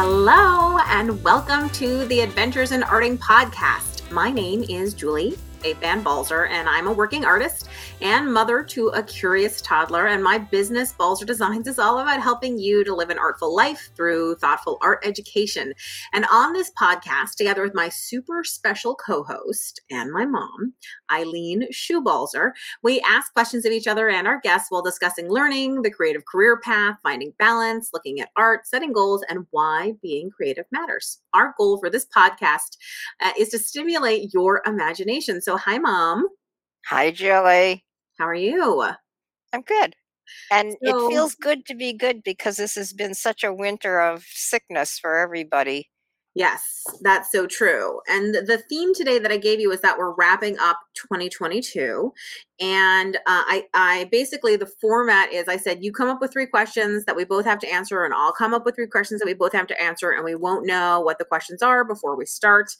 Hello, and welcome to the Adventures in Arting podcast. My name is Julie Fei-Fan Balzer, and I'm a working artist and mother to a curious toddler. And my business, Balzer Designs, is all about helping you to live an artful life through thoughtful art education. And on this podcast, together with my super special co host and my mom, Eileen Schubalzer, we ask questions of each other and our guests while discussing learning, the creative career path, finding balance, looking at art, setting goals, and why being creative matters. Our goal for this podcast uh, is to stimulate your imagination. So, hi, Mom. Hi, Julie. How are you? I'm good. And so, it feels good to be good because this has been such a winter of sickness for everybody. Yes, that's so true. And the theme today that I gave you is that we're wrapping up 2022. And uh, I, I basically, the format is I said, you come up with three questions that we both have to answer, and I'll come up with three questions that we both have to answer, and we won't know what the questions are before we start.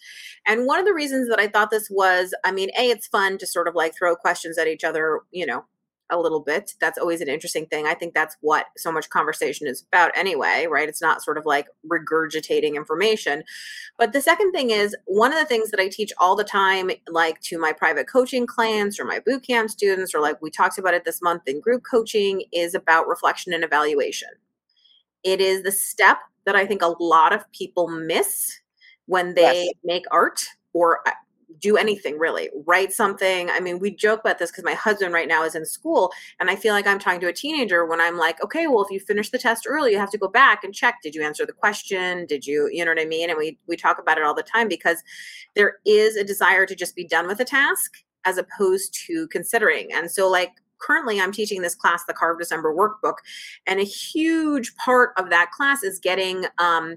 And one of the reasons that I thought this was, I mean, A, it's fun to sort of like throw questions at each other, you know, a little bit. That's always an interesting thing. I think that's what so much conversation is about anyway, right? It's not sort of like regurgitating information. But the second thing is one of the things that I teach all the time, like to my private coaching clients or my boot camp students, or like we talked about it this month in group coaching, is about reflection and evaluation. It is the step that I think a lot of people miss when they yes. make art or uh, do anything really. Write something. I mean we joke about this because my husband right now is in school and i feel like i'm talking to a teenager when i'm like okay well if you finish the test early you have to go back and check. Did you answer the question? Did you you know what i mean? And we we talk about it all the time because there is a desire to just be done with a task as opposed to considering. And so like currently i'm teaching this class the carve december workbook and a huge part of that class is getting um,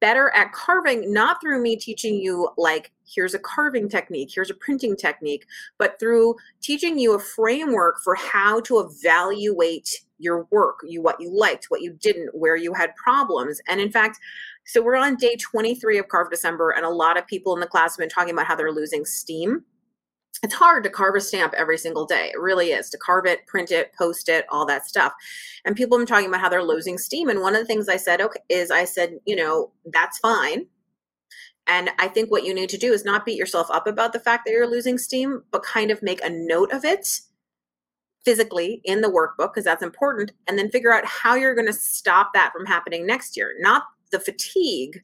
better at carving, not through me teaching you, like, here's a carving technique, here's a printing technique, but through teaching you a framework for how to evaluate your work, you what you liked, what you didn't, where you had problems. And in fact, so we're on day 23 of Carve December, and a lot of people in the class have been talking about how they're losing steam it's hard to carve a stamp every single day. It really is to carve it, print it, post it, all that stuff. And people have been talking about how they're losing steam. And one of the things I said, okay, is I said, you know, that's fine. And I think what you need to do is not beat yourself up about the fact that you're losing steam, but kind of make a note of it physically in the workbook because that's important. And then figure out how you're going to stop that from happening next year. Not the fatigue,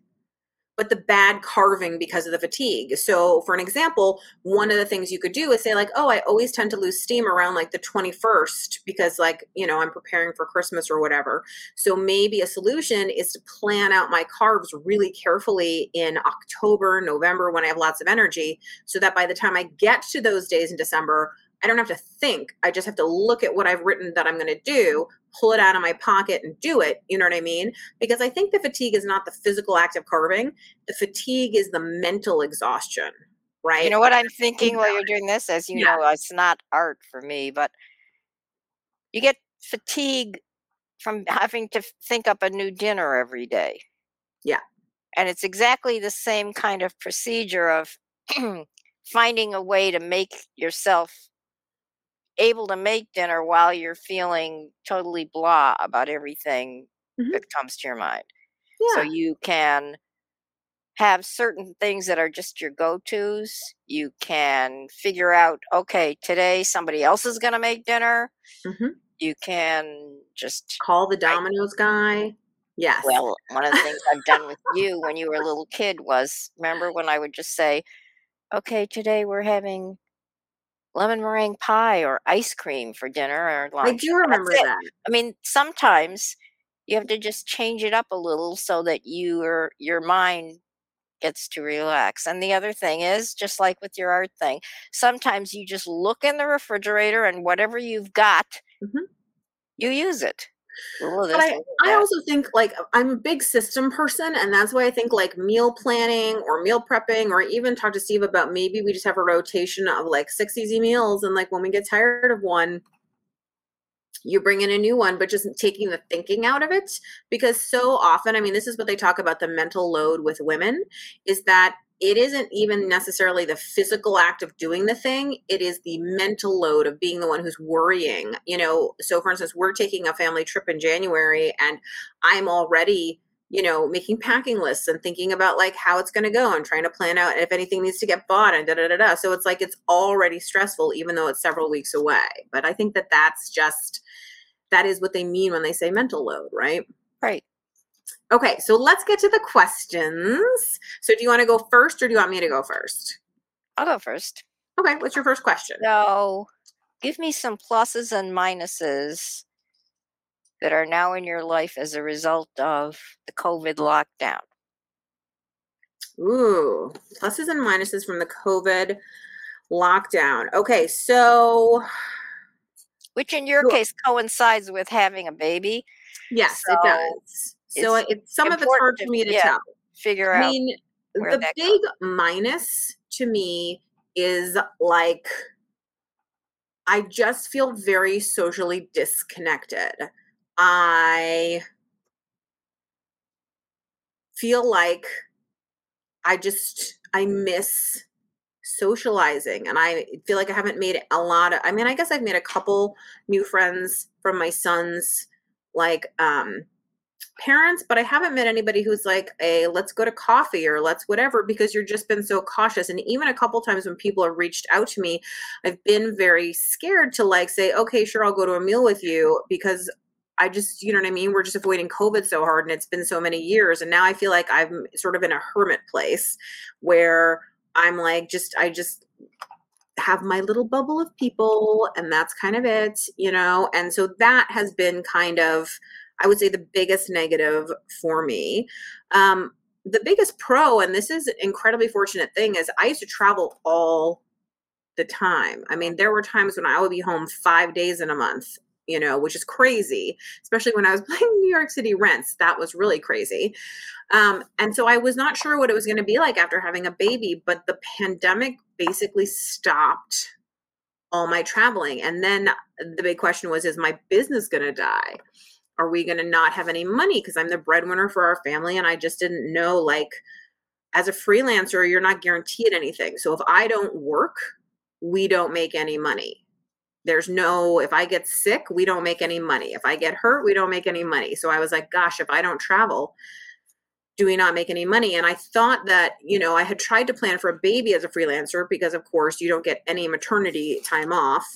but the bad carving because of the fatigue. So, for an example, one of the things you could do is say, like, oh, I always tend to lose steam around like the 21st because, like, you know, I'm preparing for Christmas or whatever. So, maybe a solution is to plan out my carves really carefully in October, November when I have lots of energy so that by the time I get to those days in December, I don't have to think. I just have to look at what I've written that I'm going to do, pull it out of my pocket and do it. You know what I mean? Because I think the fatigue is not the physical act of carving, the fatigue is the mental exhaustion, right? You know what I'm thinking while you're doing this? As you yeah. know, it's not art for me, but you get fatigue from having to think up a new dinner every day. Yeah. And it's exactly the same kind of procedure of finding a way to make yourself able to make dinner while you're feeling totally blah about everything mm-hmm. that comes to your mind. Yeah. So you can have certain things that are just your go-tos. You can figure out, okay, today somebody else is going to make dinner. Mm-hmm. You can just call the Domino's guy. Yes. Well, one of the things I've done with you when you were a little kid was remember when I would just say, okay, today we're having lemon meringue pie or ice cream for dinner or lunch. I do remember that. I mean, sometimes you have to just change it up a little so that your your mind gets to relax. And the other thing is, just like with your art thing, sometimes you just look in the refrigerator and whatever you've got, mm-hmm. you use it but I, I also think like I'm a big system person, and that's why I think like meal planning or meal prepping, or even talk to Steve about maybe we just have a rotation of like six easy meals, and like when we get tired of one, you bring in a new one, but just taking the thinking out of it. Because so often, I mean, this is what they talk about the mental load with women is that it isn't even necessarily the physical act of doing the thing it is the mental load of being the one who's worrying you know so for instance we're taking a family trip in january and i'm already you know, making packing lists and thinking about like how it's going to go and trying to plan out if anything needs to get bought and da da da da. So it's like it's already stressful, even though it's several weeks away. But I think that that's just that is what they mean when they say mental load, right? Right. Okay, so let's get to the questions. So do you want to go first or do you want me to go first? I'll go first. Okay, what's your first question? So, give me some pluses and minuses that are now in your life as a result of the COVID lockdown. Ooh, pluses and minuses from the COVID lockdown. Okay, so Which in your Well- case coincides with having a baby. yes, So, it does. So it's it's some of it's hard for me to yeah, tell. Figure out. I mean, the big minus to me is like I just feel very socially disconnected. I feel like I just I miss socializing and I feel like I haven't made a lot of I mean I guess I've made a couple new friends from my son's like um parents but I haven't met anybody who's like a let's go to coffee or let's whatever because you're just been so cautious and even a couple times when people have reached out to me I've been very scared to like say okay sure I'll go to a meal with you because I just, you know what I mean? We're just avoiding COVID so hard and it's been so many years. And now I feel like I'm sort of in a hermit place where I'm like, just, I just have my little bubble of people and that's kind of it, you know? And so that has been kind of, I would say, the biggest negative for me. Um, the biggest pro, and this is an incredibly fortunate thing, is I used to travel all the time. I mean, there were times when I would be home five days in a month you know, which is crazy, especially when I was playing New York City rents. That was really crazy. Um, and so I was not sure what it was going to be like after having a baby, but the pandemic basically stopped all my traveling. And then the big question was is my business going to die? Are we going to not have any money? Because I'm the breadwinner for our family and I just didn't know like, as a freelancer, you're not guaranteed anything. So if I don't work, we don't make any money. There's no if i get sick we don't make any money. If i get hurt we don't make any money. So i was like gosh if i don't travel do we not make any money? And i thought that you know i had tried to plan for a baby as a freelancer because of course you don't get any maternity time off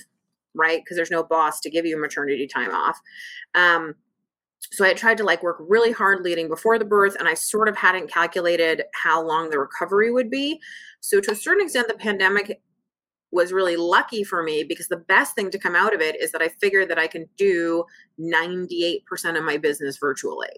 right? Because there's no boss to give you maternity time off. Um, so i tried to like work really hard leading before the birth and i sort of hadn't calculated how long the recovery would be so to a certain extent the pandemic was really lucky for me because the best thing to come out of it is that I figured that I can do 98% of my business virtually.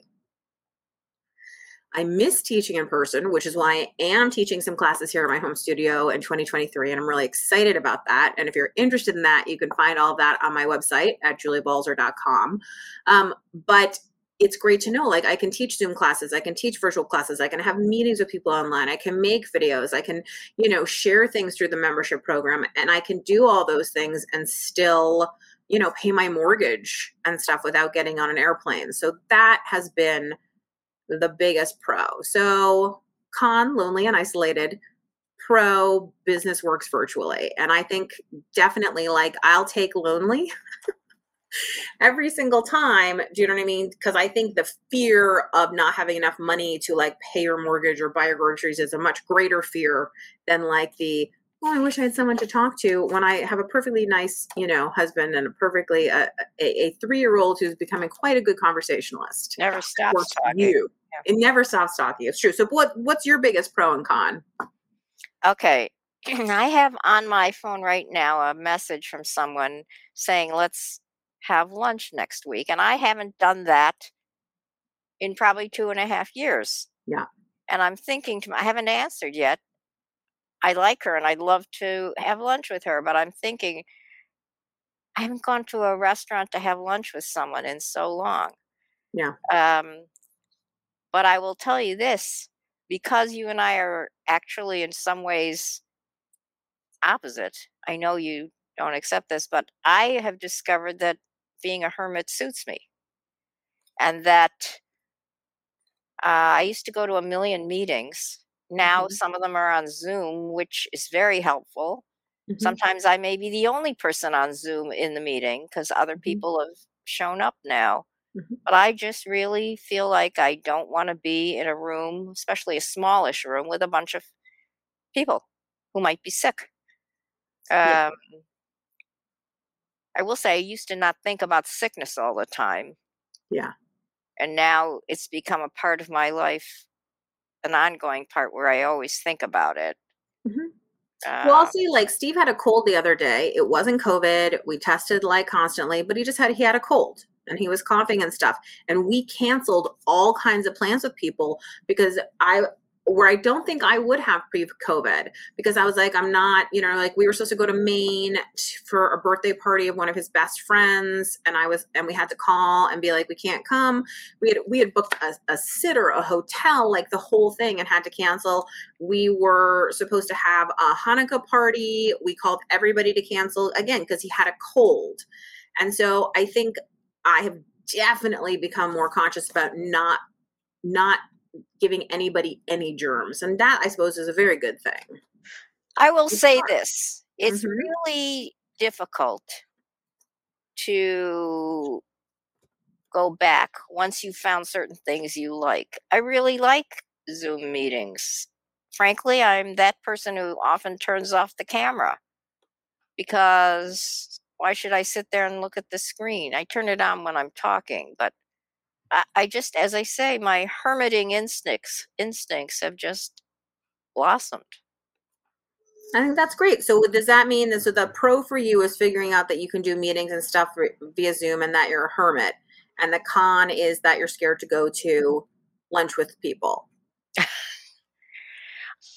I miss teaching in person, which is why I am teaching some classes here at my home studio in 2023. And I'm really excited about that. And if you're interested in that, you can find all of that on my website at juliebalzer.com. Um, but it's great to know like i can teach zoom classes i can teach virtual classes i can have meetings with people online i can make videos i can you know share things through the membership program and i can do all those things and still you know pay my mortgage and stuff without getting on an airplane so that has been the biggest pro so con lonely and isolated pro business works virtually and i think definitely like i'll take lonely every single time. Do you know what I mean? Because I think the fear of not having enough money to like pay your mortgage or buy your groceries is a much greater fear than like the oh, I wish I had someone to talk to when I have a perfectly nice, you know, husband and a perfectly uh, a, a three year old who's becoming quite a good conversationalist. Never stops talking. You. Yeah. It never stops talking. It's true. So what what's your biggest pro and con? Okay. I have on my phone right now a message from someone saying, let's have lunch next week. And I haven't done that in probably two and a half years. Yeah. And I'm thinking to my, I haven't answered yet. I like her and I'd love to have lunch with her, but I'm thinking I haven't gone to a restaurant to have lunch with someone in so long. Yeah. Um, but I will tell you this because you and I are actually in some ways opposite. I know you don't accept this, but I have discovered that being a hermit suits me. And that uh, I used to go to a million meetings. Now Mhm. some of them are on Zoom, which is very helpful. Mhm. Sometimes I may be the only person on Zoom in the meeting because other Mhm. people have shown up now. Mhm. But I just really feel like I don't want to be in a room, especially a smallish room, with a bunch of people who might be sick. Yeah. Um, I will say I used to not think about sickness all the time. Yeah. And now it's become a part of my life, an ongoing part where I always think about it. Mhm. Well, Uh, I'll say like Steve had a cold the other day. It wasn't COVID. We tested like constantly, but he just had he had a cold and he was coughing and stuff. And we canceled all kinds of plans with people because I where I don't think I would have pre-COVID because I was like, I'm not, you know, like we were supposed to go to Maine for a birthday party of one of his best friends, and I was, and we had to call and be like, we can't come. We had we had booked a, a sitter, a hotel, like the whole thing, and had to cancel we were supposed to have a Hanukkah party. We called everybody to cancel again because he had a cold. And so I think I have definitely become more conscious about not not giving anybody any germs. And that I suppose is a very good thing. I will It's say hard. this it's Mhm. really difficult to go back once you found certain things you like. I really like Zoom meetings. Frankly, I'm that person who often turns off the camera because why should I sit there and look at the screen? I turn it on when I'm talking, but I, I just, as I say, my hermiting instincts instincts have just blossomed. I think that's great. So does that mean that so the pro for you is figuring out that you can do meetings and stuff via Zoom and that you're a hermit, and the con is that you're scared to go to lunch with people.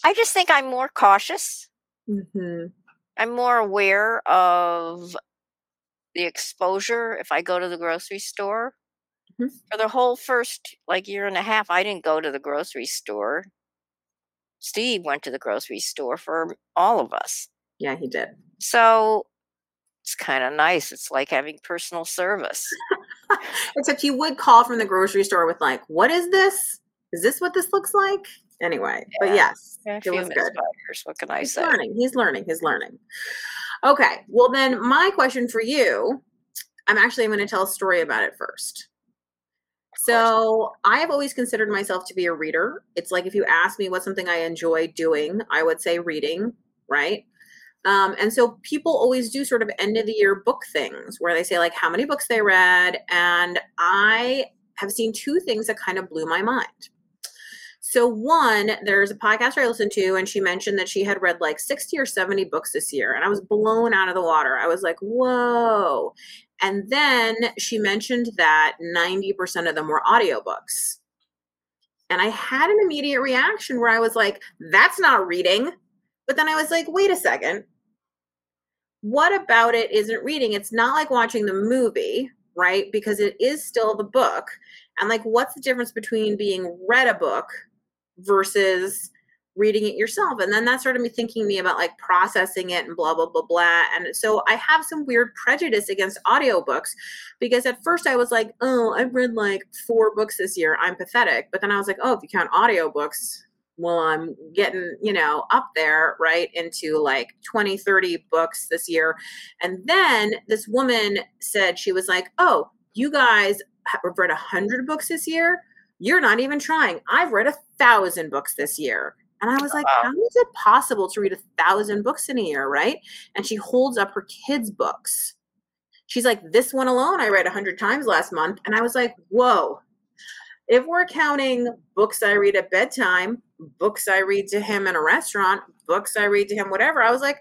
I just think I'm more cautious. Mm-hmm. I'm more aware of the exposure if I go to the grocery store. Mhm. For the whole first like year and a half, I didn't go to the grocery store. Steve went to the grocery store for all of us. Yeah, he did. So it's kind of nice. It's like having personal service. Except he would call from the grocery store with like, "What is this? Is this what this looks like?" Anyway, but yes, it was good. What can I He's say? learning. He's learning. He's learning. Okay. Well, then my question for you, I'm actually I'm going to tell a story about it first. So I have always considered myself to be a reader. It's like if you ask me what's something I enjoy doing, I would say reading, right? Um, and so people always do sort of end of the year book things where they say like how many books they read. And I have seen two things that kind of blew my mind. So one, there's a podcaster I listened to, and she mentioned that she had read like 60 or 70 books this year, and I was blown out of the water. I was like, whoa. And then she mentioned that 90% of them were audiobooks. And I had an immediate reaction where I was like, that's not reading. But then I was like, wait a second. What about it isn't reading? It's not like watching the movie, right? Because it is still the book. And like, what's the difference between being read a book versus reading it yourself? And then that started me thinking me about like processing it and blah, blah, blah, blah. And so I have some weird prejudice against audiobooks because at first I was like, oh, I've read like four books this year. I'm pathetic. But then I was like, oh, if you count audiobooks, well, I'm getting, you know, up there, right, into like 20, 30 books this year. And then this woman said, she was like, oh, you guys have read a hundred books this year. You're not even trying. I've read a thousand books this year. And I was like, Wow. how is it possible to read a thousand books in a year, right? And she holds up her kids' books. She's like, this one alone I read a hundred times last month. And I was like, whoa. If we're counting books I read at bedtime, books I read to him in a restaurant, books I read to him, whatever, I was like,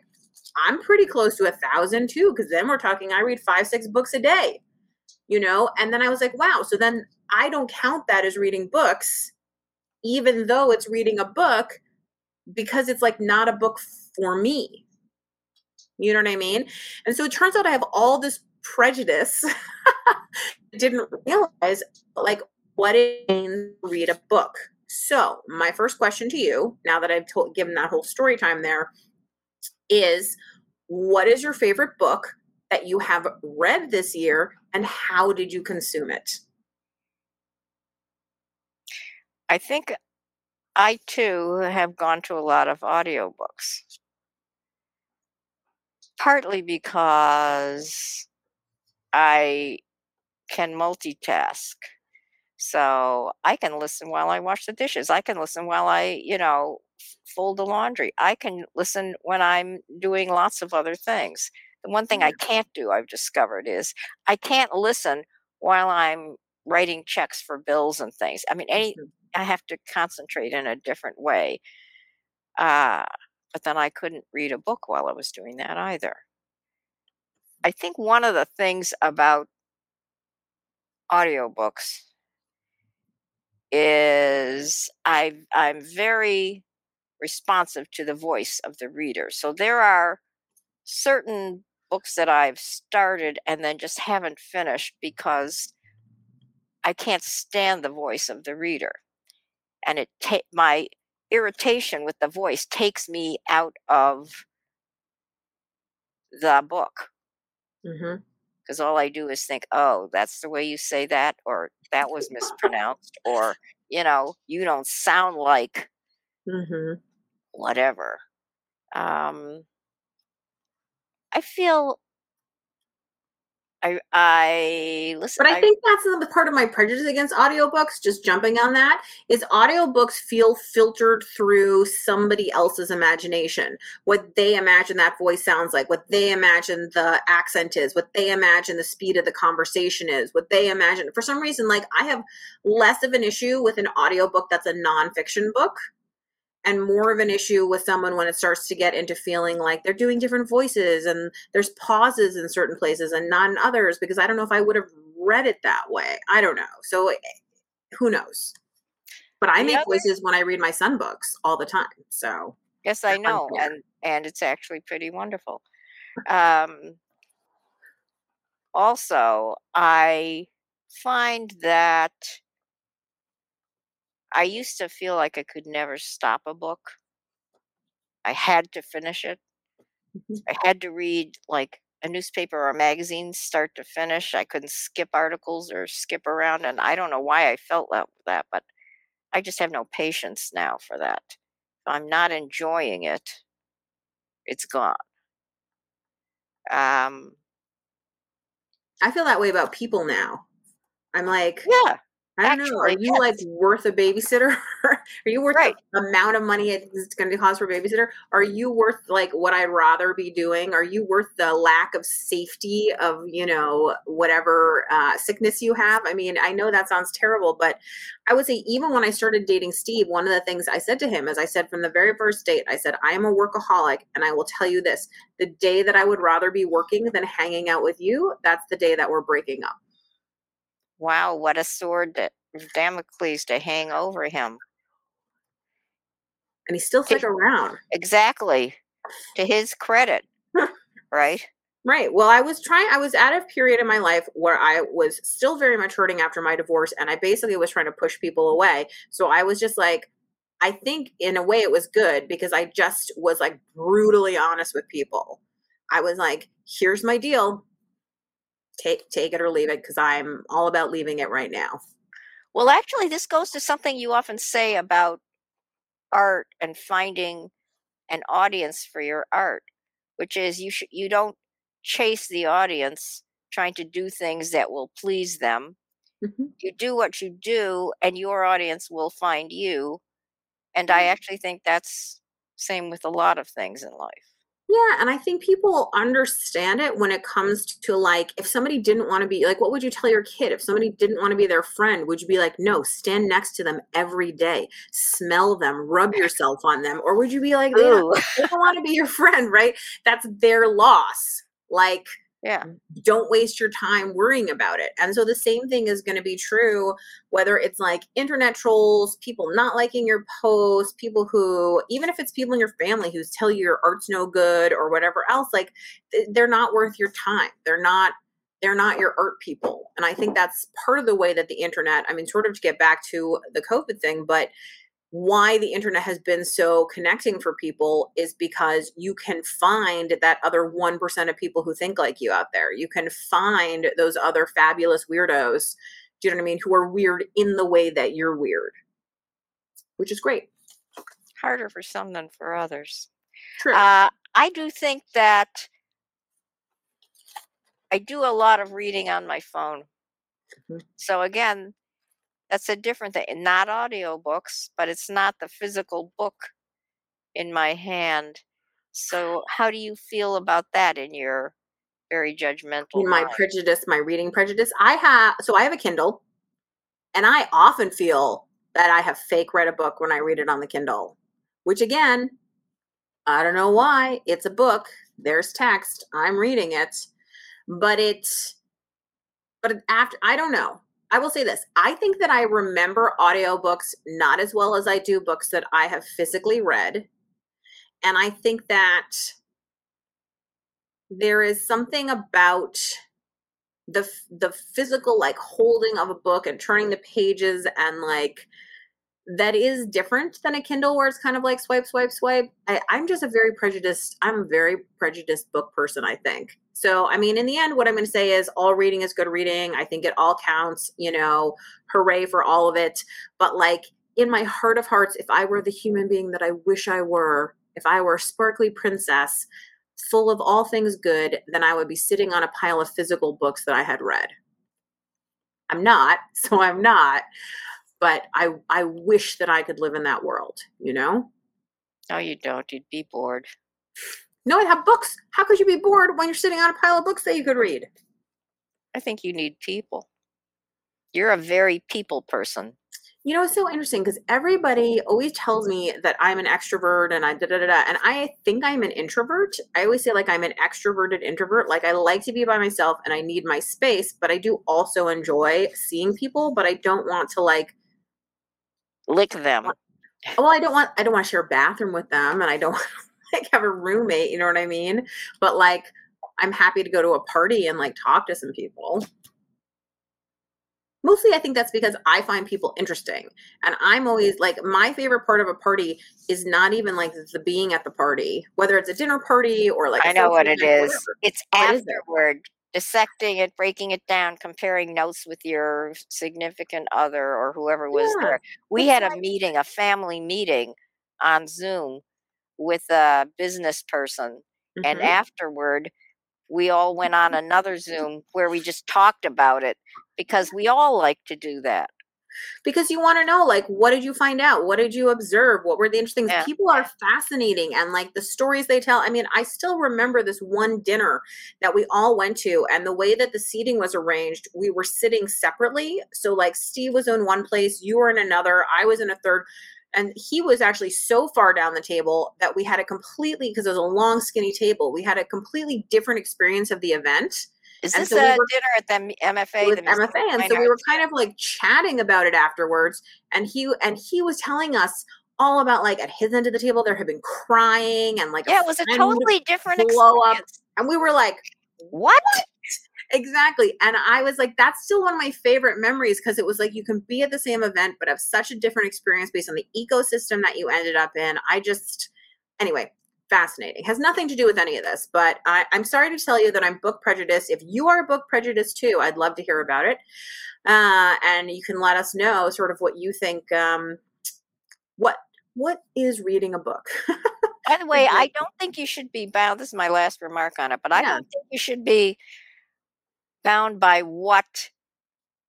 I'm pretty close to a thousand too, because then we're talking I read five, six books a day, you know? And then I was like, wow, so then I don't count that as reading books, even though it's reading a book, because it's like not a book for me. You know what I mean? And so it turns out I have all this prejudice. didn't realize like what it means to read a book. So my first question to you, now that I've told given that whole story time there, is what is your favorite book that you have read this year and how did you consume it? I think I too have gone to a lot of audiobooks. Partly because I can multitask. So I can listen while I wash the dishes. I can listen while I, you know, fold the laundry. I can listen when I'm doing lots of other things. The one thing I can't do, I've discovered, is I can't listen while I'm writing checks for bills and things. I mean, any Mhm. I have to concentrate in a different way. Uh, but then I couldn't read a book while I was doing that either. I think one of the things about audiobooks is I I'm very responsive to the voice of the reader. So there are certain books that I've started and then just haven't finished because I can't stand the voice of the reader. And it ta- my irritation with the voice takes me out of the book because all I do is think, "Oh, that's the way you say that," or "That was mispronounced," or you know, "You don't sound like Mhm. whatever." Um, I feel I I listen. But I I think that's the part of my prejudice against audiobooks, just jumping on that, is audiobooks feel filtered through somebody else's imagination. What they imagine that voice sounds like, what they imagine the accent is, what they imagine the speed of the conversation is, what they imagine. For some reason, like I have less of an issue with an audiobook that's a nonfiction book and more of an issue with someone when it starts to get into feeling like they're doing different voices and there's pauses in certain places and not in others because I don't know if I would have read it that way. I don't know. So eh, who knows? But I The make other- voices when I read my son books all the time. So Yes, I know, unfair. and and it's actually pretty wonderful. Um, also, I find that I used to feel like I could never stop a book. I had to finish it. Mhm. I had to read like a newspaper or a magazine start to finish. I couldn't skip articles or skip around, and I don't know why I felt that, that but I just have no patience now for that. If I'm not enjoying it, it's gone. Um, I feel that way about people now. I'm like, yeah, I don't know. Are you like worth a babysitter? are you worth Right. the amount of money it's going to cost for a babysitter? Are you worth like what I'd rather be doing? Are you worth the lack of safety of you know whatever uh, sickness you have? I mean, I know that sounds terrible, but I would say even when I started dating Steve, one of the things I said to him, as I said from the very first date, I said I am a workaholic, and I will tell you this: the day that I would rather be working than hanging out with you, that's the day that we're breaking up. Wow, what a sword that Damocles to hang over him. And he still stuck around. Exactly. To his credit, right? Right. Well, I was trying, I was at a period in my life where I was still very much hurting after my divorce, and I basically was trying to push people away. So I was just like, I think in a way it was good because I just was like brutally honest with people. I was like, here's my deal. Take take it or leave it because I'm all about leaving it right now. Well, actually, this goes to something you often say about art and finding an audience for your art, which is you sh- you don't chase the audience trying to do things that will please them. Mhm. You do what you do, and your audience will find you. And I actually think that's same with a lot of things in life. Yeah, and I think people understand it when it comes to like if somebody didn't want to be like what would you tell your kid? If somebody didn't want to be their friend would you be like no stand next to them every day. Smell them rub yourself on them or would you be like they don't, they don't want to be your friend right? That's their loss. Like yeah. don't waste your time worrying about it. And so the same thing is going to be true whether it's like internet trolls, people not liking your posts, people who even if it's people in your family who tell you your art's no good or whatever else, like they're not worth your time. They're not they're not your art people. And I think that's part of the way that the internet, I mean sort of to get back to the COVID thing, but why the internet has been so connecting for people is because you can find that other 1% of people who think like you out there. You can find those other fabulous weirdos, do you know what I mean, who are weird in the way that you're weird, which is great. Harder for some than for others. True. Uh, I do think that I do a lot of reading on my phone. Mhm. So again, that's a different thing. Not audiobooks, but it's not the physical book in my hand. So how do you feel about that in your very judgmental In my mind? prejudice, my reading prejudice, I have so I have a Kindle, and I often feel that I have fake read a book when I read it on the Kindle, which again, I don't know why. It's a book. There's text. I'm reading it, but it's but after I don't know. I will say this. I think that I remember audiobooks not as well as I do books that I have physically read. And I think that there is something about the the physical like holding of a book and turning the pages and like that is different than a kindle where it's kind of like swipe swipe swipe. I, i'm just a very prejudiced i'm a very prejudiced book person i think. So i mean in the end what i'm going to say is all reading is good reading. I think it all counts you know hooray for all of it. But like in my heart of hearts if i were the human being that i wish i were if i were a sparkly princess full of all things good, then I would be sitting on a pile of physical books that I had read. I'm not, so I'm not, but I I wish that I could live in that world, you know? No, you don't. You'd be bored. No, I'd have books. How could you be bored when you're sitting on a pile of books that you could read? I think you need people. You're a very people person. You know, it's so interesting because everybody always tells me that I'm an extrovert and I da da da da. And I think I'm an introvert. I always say like I'm an extroverted introvert. Like I like to be by myself and I need my space, but I do also enjoy seeing people, but I don't want to like Lick them. well, I don't want I don't want to share a bathroom with them and I don't like have a roommate, you know what I mean? But like I'm happy to go to a party and like talk to some people. Mostly I think that's because I find people interesting. And I'm always like my favorite part of a party is not even like the being at the party, whether it's a dinner party or like I know what it is. it event, is. whatever. It's What is it? Dissecting it, breaking it down, comparing notes with your significant other or whoever was Yeah, there. We had a like meeting, a family meeting on Zoom with a business person. And Mhm. afterward, we all went on another Zoom where we just talked about it because we all like to do that. Because you want to know like what did you find out? What did you observe? What were the interesting things? Yeah. people are fascinating and like the stories they tell i mean i still remember this one dinner that we all went to and the way that the seating was arranged we were sitting separately. So like steve was in one place you were in another i was in a third and he was actually so far down the table that we had a completely because it was a long skinny table we had a completely different experience of the event Is And this so we a were- dinner at the MFA? the MFA, and so we were kind of like chatting about it afterwards. And he and he was telling us all about like at his end of the table there had been crying and like Yeah, it was a totally different blow up. and we were like What? exactly and i was like that's still one of my favorite memories because it was like you can be at the same event but have such a different experience based on the ecosystem that you ended up in i just anyway fascinating has nothing to do with any of this but I, i'm sorry to tell you that i'm book prejudiced if you are book prejudiced too i'd love to hear about it uh, and you can let us know sort of what you think um, what what is reading a book By the way, I don't think you should be bound. This is my last remark on it, but I Yeah. don't think you should be bound by what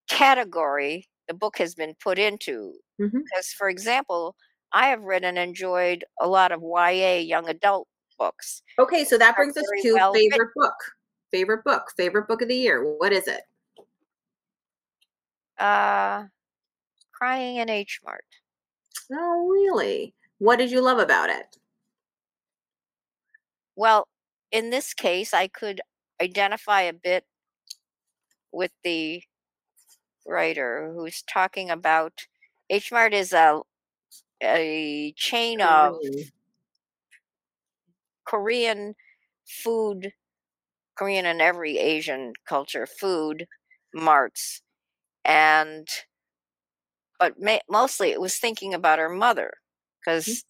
category the book has been put into. Mhm. Because, for example, I have read and enjoyed a lot of YA young adult books. okay so that brings us to well written. favorite book favorite book favorite book of the year what is it Uh, Crying in H Mart. oh really what did you love about it Well, in this case, I could identify a bit with the writer who's talking about H Mart is a a chain of Korean. Korean food, Korean and every Asian culture food marts, and but ma- mostly it was thinking about her mother hmm? because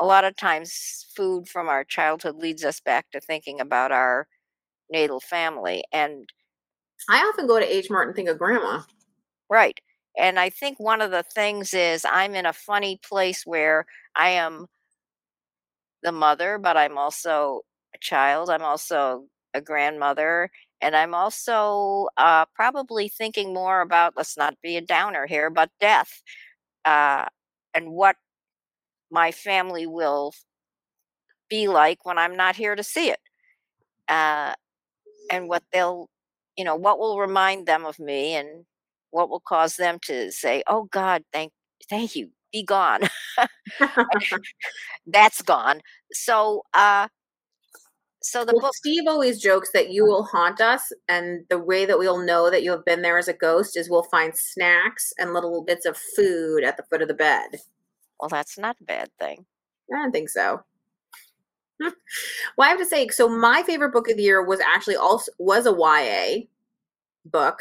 a lot of times food from our childhood leads us back to thinking about our natal family and I often go to H Mart and think of grandma. Right. And I think one of the things is I'm in a funny place where I am the mother, but I'm also a child. I'm also a grandmother. And I'm also uh, probably thinking more about, let's not be a downer here, but death uh, and what my family will be like when I'm not here to see it. Uh, and what they'll, you know, what will remind them of me and what will cause them to say, oh God, thank, thank you, be gone. That's gone. So, uh, so the well, book Steve always jokes that you will haunt us, and the way that we'll know that you have been there as a ghost is we'll find snacks and little bits of food at the foot of the bed. Well, that's not a bad thing. I don't think so. well, I have to say, so my favorite book of the year was actually also was a YA book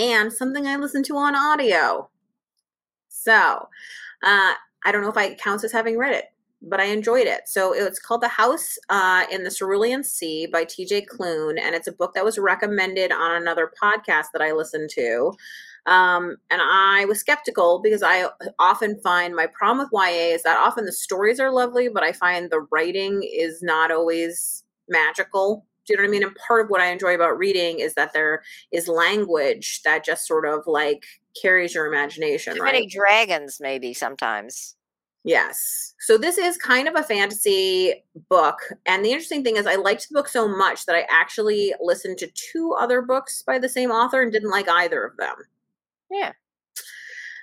and something I listened to on audio. So, uh, I don't know if I counts as having read it, but I enjoyed it. So it's called The House uh, in the Cerulean Sea by TJ Klune, and it's a book that was recommended on another podcast that I listened to. Um, and I was skeptical because I often find my problem with YA is that often the stories are lovely, but I find the writing is not always magical. Do you know what I mean? And part of what I enjoy about reading is that there is language that just sort of like carries your imagination, Too right? many dragons, maybe sometimes. Yes. So this is kind of a fantasy book. And the interesting thing is I liked the book so much that I actually listened to two other books by the same author and didn't like either of them. Yeah.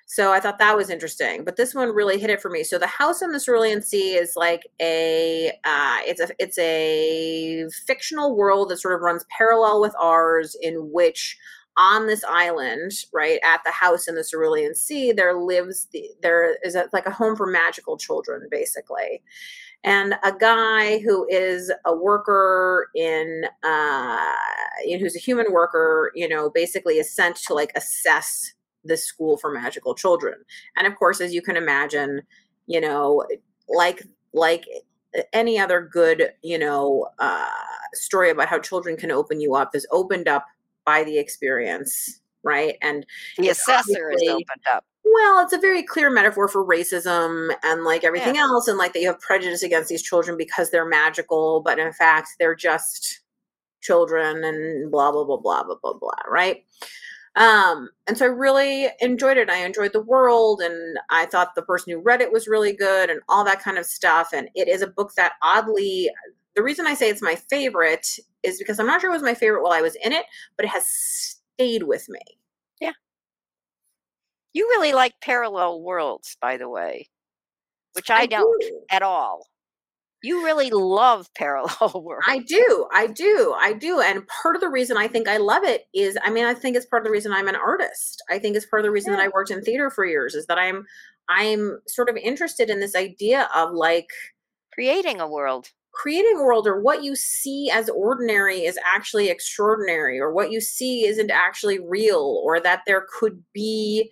So I thought that was interesting, but this one really hit it for me. So the House in the Cerulean Sea is like a uh, it's a it's a fictional world that sort of runs parallel with ours, in which on this island, right at the house in the Cerulean Sea, there lives the there is a, like a home for magical children, basically. And a guy who is a worker in, uh, you know, who's a human worker, you know, basically is sent to like assess this school for magical children. And of course, as you can imagine, you know, like like any other good, you know, uh, story about how children can open you up is opened up by the experience, right? And The assessor is opened up. well, it's a very clear metaphor for racism and like everything else, and like that you have prejudice against these children because they're magical, but in fact they're just children and blah blah blah blah blah blah blah, right? Um, and so I really enjoyed it. I enjoyed the world, and I thought the person who read it was really good, and all that kind of stuff. And it is a book that oddly, the reason I say it's my favorite is because I'm not sure it was my favorite while I was in it, but it has stayed with me. Yeah. You really like parallel worlds, by the way, which I, don't do. at all. You really love parallel worlds. I do. I do. I do. And part of the reason I think I love it is I mean, I think it's part of the reason I'm an artist. I think it's part of the reason that I worked in theater for years is that I'm I'm sort of interested in this idea of like Creating a world. creating a world or what you see as ordinary is actually extraordinary or what you see isn't actually real or that there could be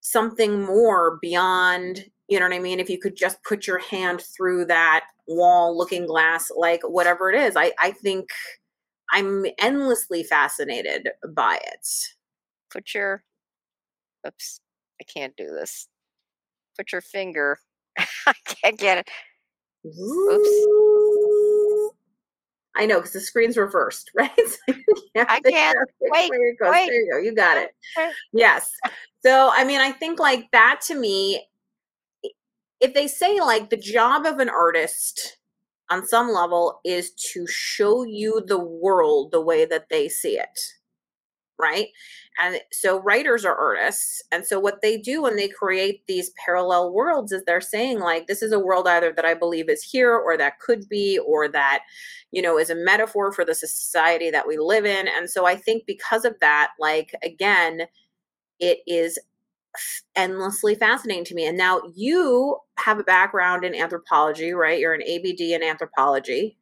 something more beyond you know what i mean if you could just put your hand through that wall looking glass like whatever it is i i think i'm endlessly fascinated by it Put your, oops, I can't do this. Put your finger. I can't get it. Oops. I know because the screen's reversed, right? So have I can't. figure out which Wait, way it goes. wait. There you go. You got it. Yes. So I mean, I think like that to me, if they say like the job of an artist on some level is to show you the world the way that they see it right? And so writers are artists and so what they do when they create these parallel worlds is they're saying like this is a world either that i believe is here or that could be or that you know is a metaphor for the society that we live in. And so i think because of that like again it is endlessly fascinating to me. And now you have a background in anthropology right? You're an abd in anthropology.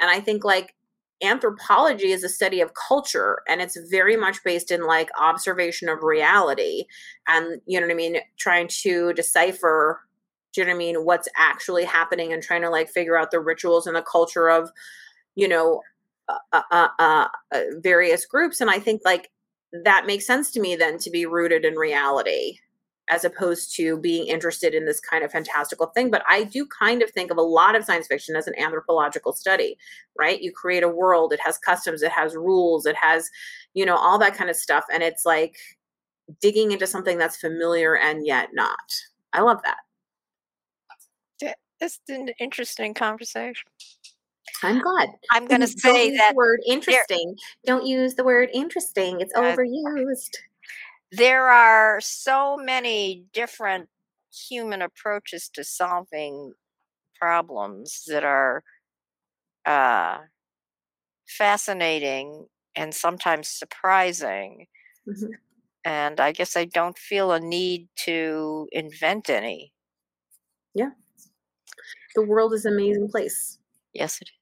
And i think like anthropology is a study of culture and it's very much based in like observation of reality and you know what i mean trying to decipher do you know what i mean what's actually happening and trying to like figure out the rituals and the culture of you know uh, uh, uh, uh, various groups. And i think like that makes sense to me then to be rooted in reality as opposed to being interested in this kind of fantastical thing. But I do kind of think of a lot of science fiction as an anthropological study, right? You create a world, it has customs, it has rules, it has, you know, all that kind of stuff. And it's like digging into something that's familiar and yet not. I love that. It's an interesting conversation. I'm glad. I'm going to say use that the word interesting. Don't use the word interesting. It's Uh, overused. there are so many different human approaches to solving problems that are uh, fascinating and sometimes surprising. Mhm. And I guess I don't feel a need to invent any. Yeah. The world is an amazing place. Yes, it is.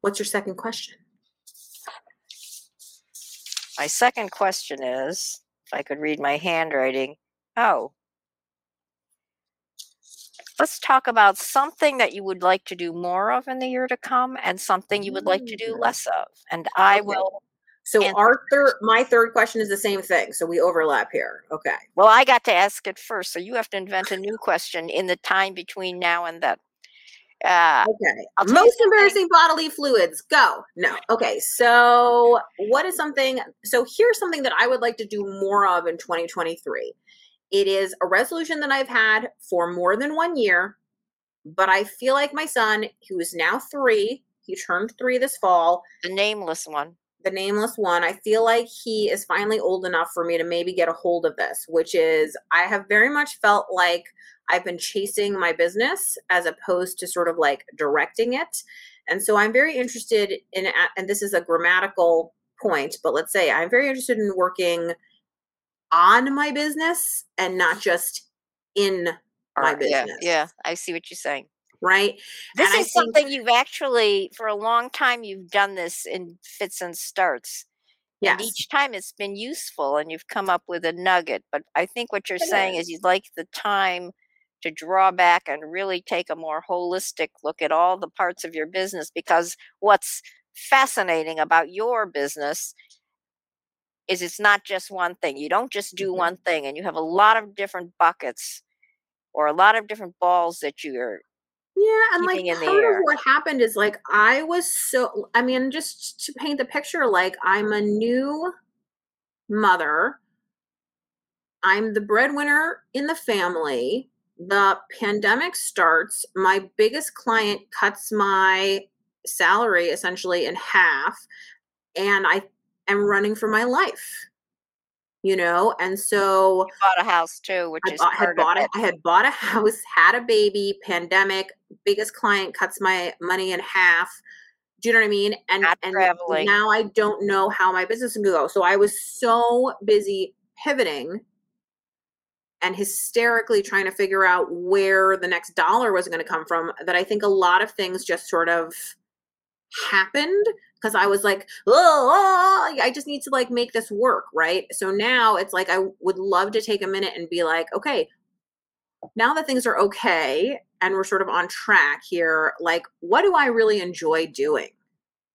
What's your second question? My second question is if I could read my handwriting. Oh. Let's talk about something that you would like to do more of in the year to come and something you would like to do less of. And I Okay. will, So third, my third question is the same thing. So we overlap here. Okay. well, I got to ask it first. So you have to invent a new question in the time between now and then. Uh, Okay. I'll Most embarrassing bodily fluids. Go. No. Okay. So what is something? So here's something that I would like to do more of in 2023. It is a resolution that I've had for more than one year, but I feel like my son, who is now three, he turned three this fall, the nameless one. the nameless one, I feel like he is finally old enough for me to maybe get a hold of this, which is I have very much felt like I've been chasing my business as opposed to sort of like directing it. And so I'm very interested in, and this is a grammatical point, but let's say I'm very interested in working on my business and not just in my Or- yeah, business. yeah, I see what you're saying. right. This And is something you've actually, for a long time, you've done this in fits and starts. And each time it's been useful and you've come up with a nugget. But I think what you're saying is you'd like the time to draw back and really take a more holistic look at all the parts of your business because what's fascinating about your business is it's not just one thing. You don't just do Mhm. one thing and you have a lot of different buckets or a lot of different balls that you're Yeah, and like in part of what happened is like I was so I mean, just to paint the picture, like I'm a new mother. I'm the breadwinner in the family. The pandemic starts. My biggest client cuts my salary essentially in half, and I am running for my life. You know, and so bought a house too, which I is bought, had bought it. I had bought a house, had a baby, pandemic, biggest client cuts my money in half. Do you know what I mean? And Not and traveling. now I don't know how my business can go. So I was so busy pivoting and hysterically trying to figure out where the next dollar was going to come from that I think a lot of things just sort of happened because I was like, oh, I just need to like make this work, right? So now it's like I would love to take a minute and be like, okay, now that things are okay and we're sort of on track here, like, what do I really enjoy doing?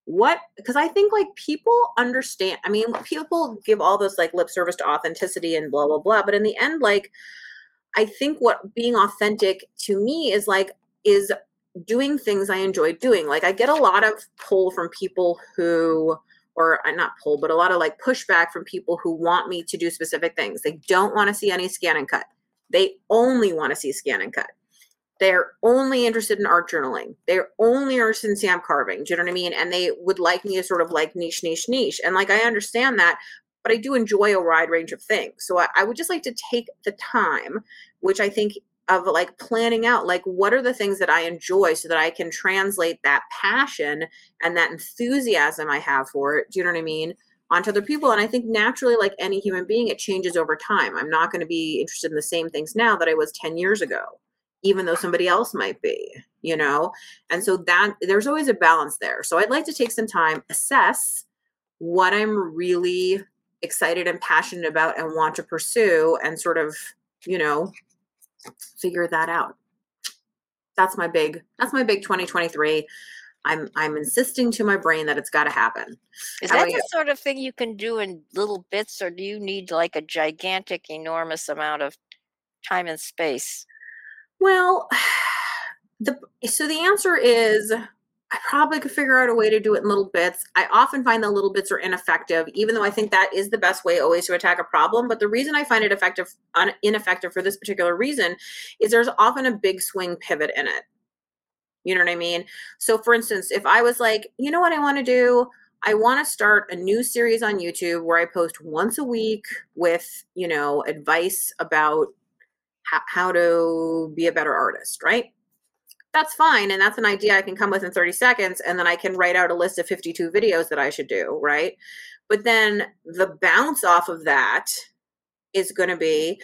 What, because I think like people understand, I mean, people give all this like lip service to authenticity and blah, blah, blah. But in the end, like, I think what being authentic to me is like, is doing things I enjoy doing. Like I get a lot of pull from people who or uh, not pull, but a lot of like pushback from people who want me to do specific things. They don't want to see any ScanNCut. They only want to see ScanNCut. They're only interested in art journaling. They're only interested in stamp carving. Do you know what I mean? And they would like me to sort of like niche, niche, niche. And like I understand that, but I do enjoy a wide range of things. So I, I would just like to take the time, which I think of like planning out like what are the things that I enjoy so that I can translate that passion and that enthusiasm I have for it. Do you know what I mean? Onto other people. And I think naturally, like any human being, it changes over time. I'm not going to be interested in the same things now that I was 10 years ago, even though somebody else might be, you know? And so that there's always a balance there. So I'd like to take some time, assess what I'm really excited and passionate about and want to pursue and sort of, you know, figure that out. That's my big that's my big 2023. I'm I'm insisting to my brain that it's got to happen. Is How that the sort of thing you can do in little bits, or do you need like a gigantic, enormous amount of time and space? Well, the so the answer is I probably could figure out a way to do it in little bits. I often find the little bits are ineffective, even though I think that is the best way always to attack a problem. But the reason I find it effective, un, ineffective for this particular reason, is there's often a big swing pivot in it. You know what I mean? So, for instance, if I was like, you know what I want to do? I want to start a new series on YouTube where I post once a week with, you know, advice about how, how to be a better artist, right? That's fine. And that's an idea I can come with in 30 seconds. And then I can write out a list of 52 videos that I should do, right? But then the bounce off of that is going to be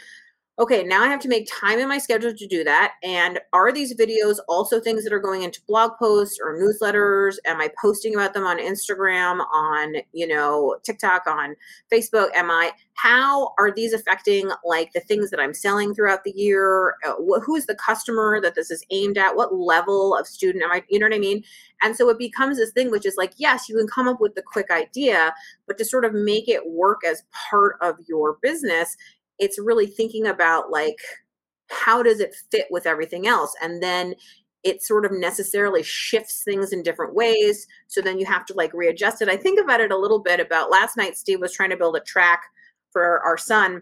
okay, now I have to make time in my schedule to do that. And are these videos also things that are going into blog posts or newsletters? Am I posting about them on Instagram, on, you know, TikTok, on Facebook? Am I, how are these affecting like the things that I'm selling throughout the year? Uh, who is the customer that this is aimed at? What level of student am I, you know what I mean? And so it becomes this thing, which is like, yes, you can come up with the quick idea, but to sort of make it work as part of your business, it's really thinking about like how does it fit with everything else? And then it sort of necessarily shifts things in different ways so then you have to like readjust it. I think about it a little bit about last night steve was trying to build a track for our son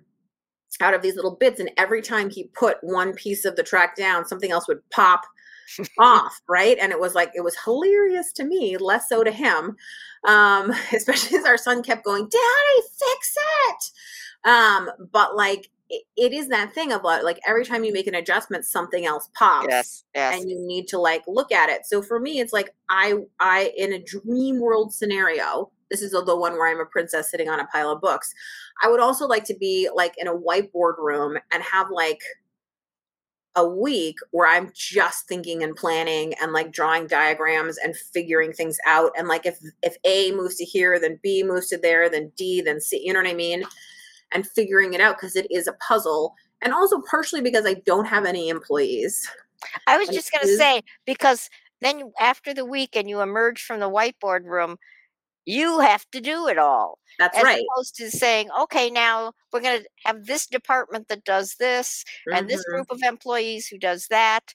out of these little bits and every time he put one piece of the track down something else would pop off right? And it was like it was hilarious to me less so to him um especially as our son kept going daddy fix it um but like it, it is that thing of like, like every time you make an adjustment something else pops Yes, yes. and you need to like look at it. So for me it's like i i in a dream world scenario this is the one where i'm a princess sitting on a pile of books i would also like to be like in a whiteboard room and have like a week where i'm just thinking and planning and like drawing diagrams and figuring things out. And like if if a moves to here then b moves to there then d then c you know what i mean and figuring it out because it is a puzzle and also partially because i don't have any employees I was just going to say because then after the week and you emerge from the whiteboard room, you have to do it all. that's right. as right opposed to saying, okay, now we're going to have this department that does this and this Mhm. group of employees who does that.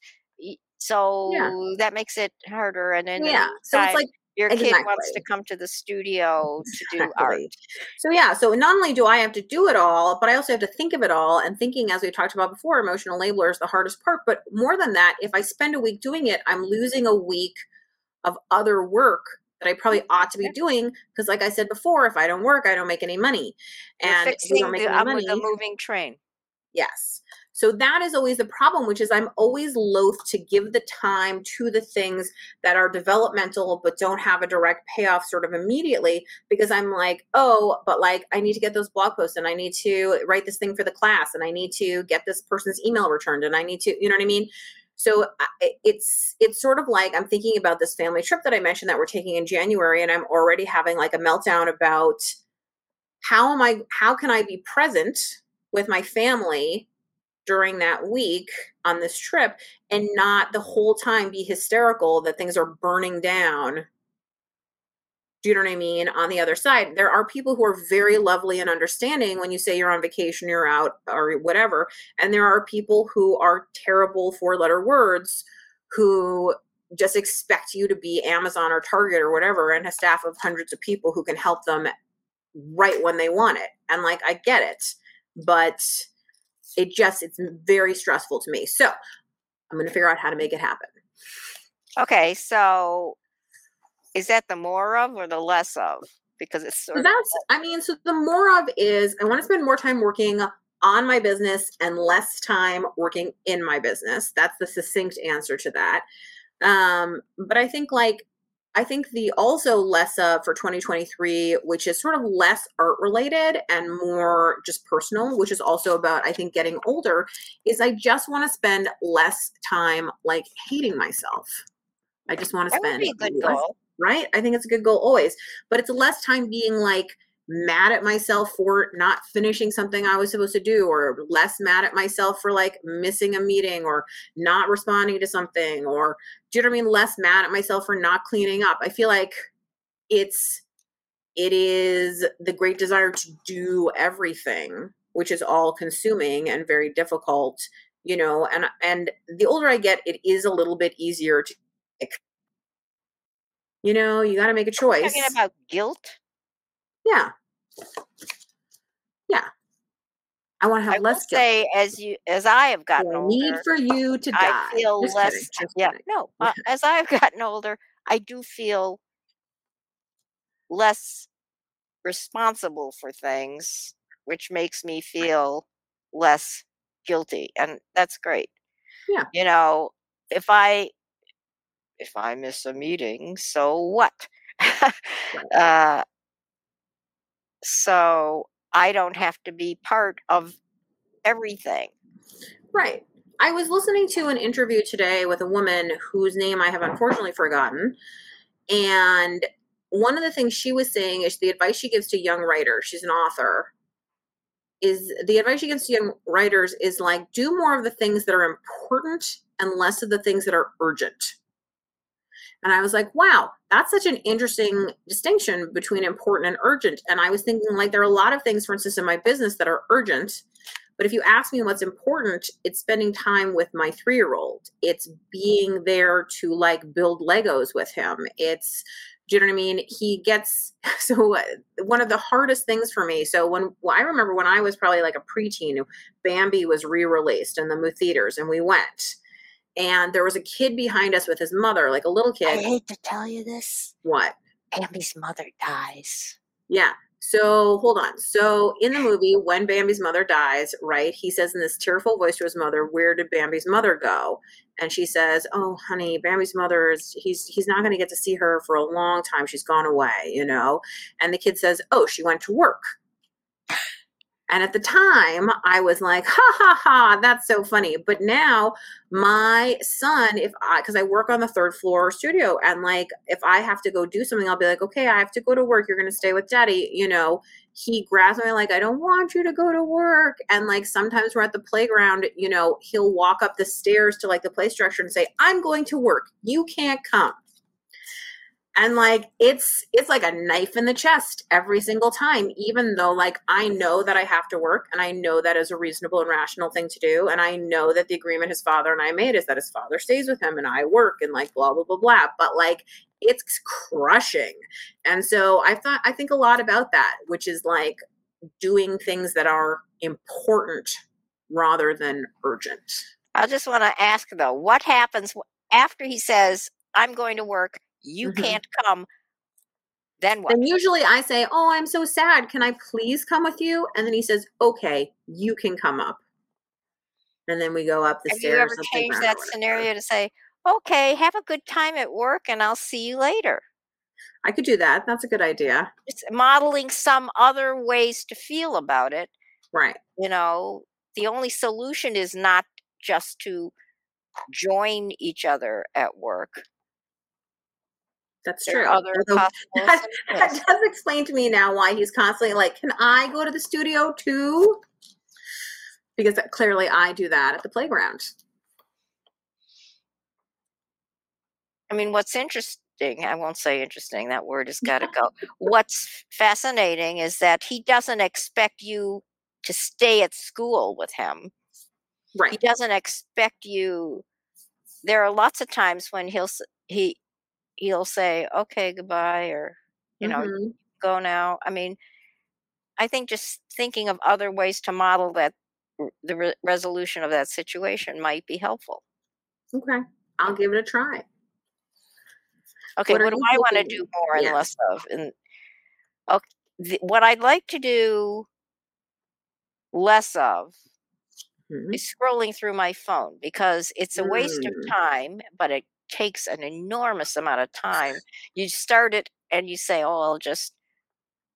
So that makes it harder. And then yeah so it's like your kid wants to come to the studio to do art. So yeah, so not only do I have to do it all, but I also have to think of it all. And thinking, as we talked about before, emotional labor is the hardest part. But more than that, if I spend a week doing it, I'm losing a week of other work that I probably ought to be doing. Because, like I said before, if I don't work, I don't make any money. You're And we don't make the, any I'm money, with the moving train. Yes. So that is always the problem, which is I'm always loath to give the time to the things that are developmental but don't have a direct payoff sort of immediately because I'm like, oh, but like I need to get those blog posts and I need to write this thing for the class and I need to get this person's email returned and I need to, you know what I mean? So it's it's sort of like I'm thinking about this family trip that I mentioned that we're taking in January and I'm already having like a meltdown about how am I how can I be present with my family during that week on this trip and not the whole time be hysterical that things are burning down. Do you know what I mean? On the other side, there are people who are very lovely and understanding when you say you're on vacation, you're out, or whatever. And there are people who are terrible four letter words who just expect you to be Amazon or Target or whatever and a staff of hundreds of people who can help them right when they want it. And like, I get it, but it just, it's very stressful to me. So I'm going to figure out how to make it happen. Okay, so is that the more of or the less of? Because it's sort So of that's, I mean, so the more of is I want to spend more time working on my business and less time working in my business. That's the succinct answer to that. Um, but I think like, I think the also less of for 2023, which is sort of less art related and more just personal, which is also about, I think, getting older, is I just want to spend less time like hating myself. I just want to spend be a good less goal. right? I think it's a good goal always, but it's less time being like mad at myself for not finishing something I was supposed to do, or less mad at myself for like missing a meeting or not responding to something, or do you know what I mean? Less mad at myself for not cleaning up. I feel like it's it is the great desire to do everything, which is all consuming and very difficult, you know, and and the older I get, it is a little bit easier to you know, you got to make a choice. Talking about guilt. Yeah. Yeah. I want to have I less say, as you as I have gotten No need older, for you to die. I feel Just less. kidding, yeah, kidding. no. Uh, as I've gotten older, I do feel less responsible for things, which makes me feel less guilty, and that's great. Yeah. You know, if I if I miss a meeting, so what? uh, so I don't have to be part of everything. Right. I was listening to an interview today with a woman whose name I have unfortunately forgotten. And one of the things she was saying is the advice she gives to young writers, she's an author, is the advice she gives to young writers is like do more of the things that are important and less of the things that are urgent. And I was like, wow, that's such an interesting distinction between important and urgent. And I was thinking, like, there are a lot of things, for instance, in my business that are urgent. But if you ask me what's important, it's spending time with my three year old. It's being there to like build Legos with him. It's, do you know what I mean? He gets, so uh, one of the hardest things for me. So when, well, I remember when I was probably like a preteen, Bambi was re released in the theaters and we went and there was a kid behind us with his mother, like a little kid. I hate to tell you this. What? Bambi's mother dies. Yeah. So hold on. So in the movie, when Bambi's mother dies, right, he says in this tearful voice to his mother, "Where did Bambi's mother go?" And she says, "Oh, honey, Bambi's mother is he's he's not going to get to see her for a long time. She's gone away, you know." And the kid says, "Oh, she went to work." And at the time, I was like, ha ha ha, that's so funny. But now, my son, if I, because I work on the third floor studio, and like, if I have to go do something, I'll be like, okay, I have to go to work. You're going to stay with daddy. You know, he grabs me, like, I don't want you to go to work. And like, sometimes we're at the playground, you know, he'll walk up the stairs to like the play structure and say, I'm going to work. You can't come and like it's it's like a knife in the chest every single time even though like i know that i have to work and i know that is a reasonable and rational thing to do. And i know that the agreement his father and i made is that his father stays with him and i work and like blah blah blah blah. But like it's crushing. And so i thought i think a lot about that which is like doing things that are important rather than urgent. I just want to ask though, what happens after he says, "I'm going to work. You Mhm. can't come"? Then what? And usually I say, Oh, I'm so sad. Can I please come with you? And then he says, Okay, you can come up. And then we go up the Have you stairs. ever up the changed that scenario to say, "Okay, have a good time at work, and I'll see you later"? I could do that. That's a good idea. Just modeling some other ways to feel about it. Right. You know, the only solution is not just to join each other at work. That's There true. other that, that does explain to me now why he's constantly like, Can I go to the studio too? Because that- clearly I do that at the playground. I mean, what's interesting, I won't say interesting, that word has got to go. What's fascinating is that he doesn't expect you to stay at school with him. He doesn't expect you. There are lots of times when he'll he he'll say, "Okay, goodbye," or you know, Mhm. "Go now." I mean, I think just thinking of other ways to model that the re- resolution of that situation might be helpful. Okay. I'll give it a try. Okay, What what, do I want to do more and Yes. less of? And okay, the, what I'd like to do less of Mhm. is scrolling through my phone because it's a waste of Mm. time, but it takes an enormous amount of time. You start it and you say, "Oh, I'll just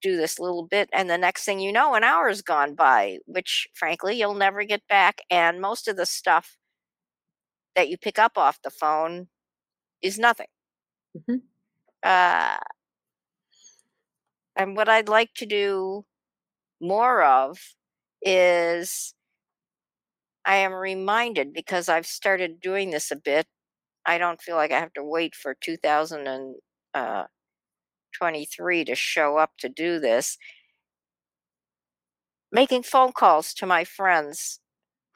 do this little bit," and the next thing you know, an hour's gone by, which frankly you'll never get back. And most of the stuff that you pick up off the phone is nothing. Mhm. Uh, And what I'd like to do more of is I am reminded because I've started doing this a bit. I don't feel like I have to wait for 2023 to show up to do this. Making phone calls to my friends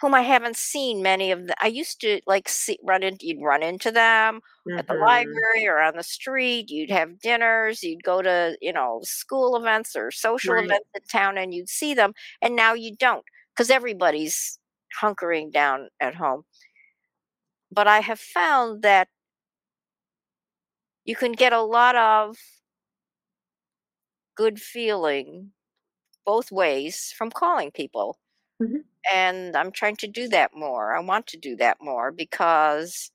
whom I haven't seen many of the I used to like see run into you'd run into them at the Mhm. library or on the street, you'd have dinners, you'd go to, you know, school events or social Right. events in town and you'd see them and now you don't because everybody's hunkering down at home. But I have found that you can get a lot of good feeling both ways from calling people. Mhm. And I'm trying to do that more. I want to do that more because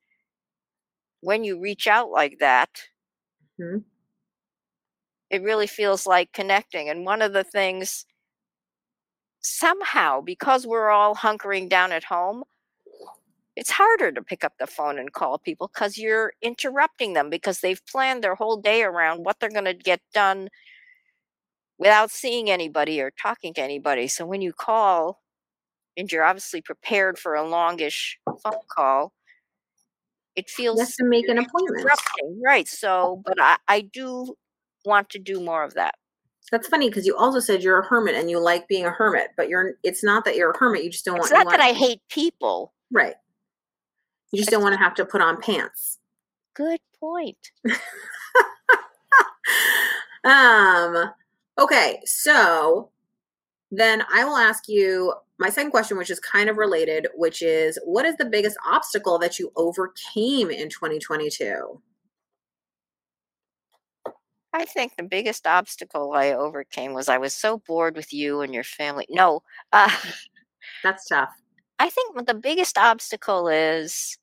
when you reach out like that, Mhm. it really feels like connecting. And one of the things, somehow, because we're all hunkering down at home, it's harder to pick up the phone and call people because you're interrupting them because they've planned their whole day around what they're going to get done without seeing anybody or talking to anybody. So when you call and you're obviously prepared for a longish phone call, it You feels to make an appointment. Right. So, but I, I do want to do more of that. That's funny because you also said you're a hermit and you like being a hermit, but you're it's not that you're a hermit, you just don't It's want It's not you that I hate people. right. You just don't want to have to put on pants. Good point. um okay, so then I will ask you my second question, which is kind of related, which is what is the biggest obstacle that you overcame in 2022? I think the biggest obstacle I overcame was I was so bored with you and your family. No, uh, That's tough. I think the biggest obstacle is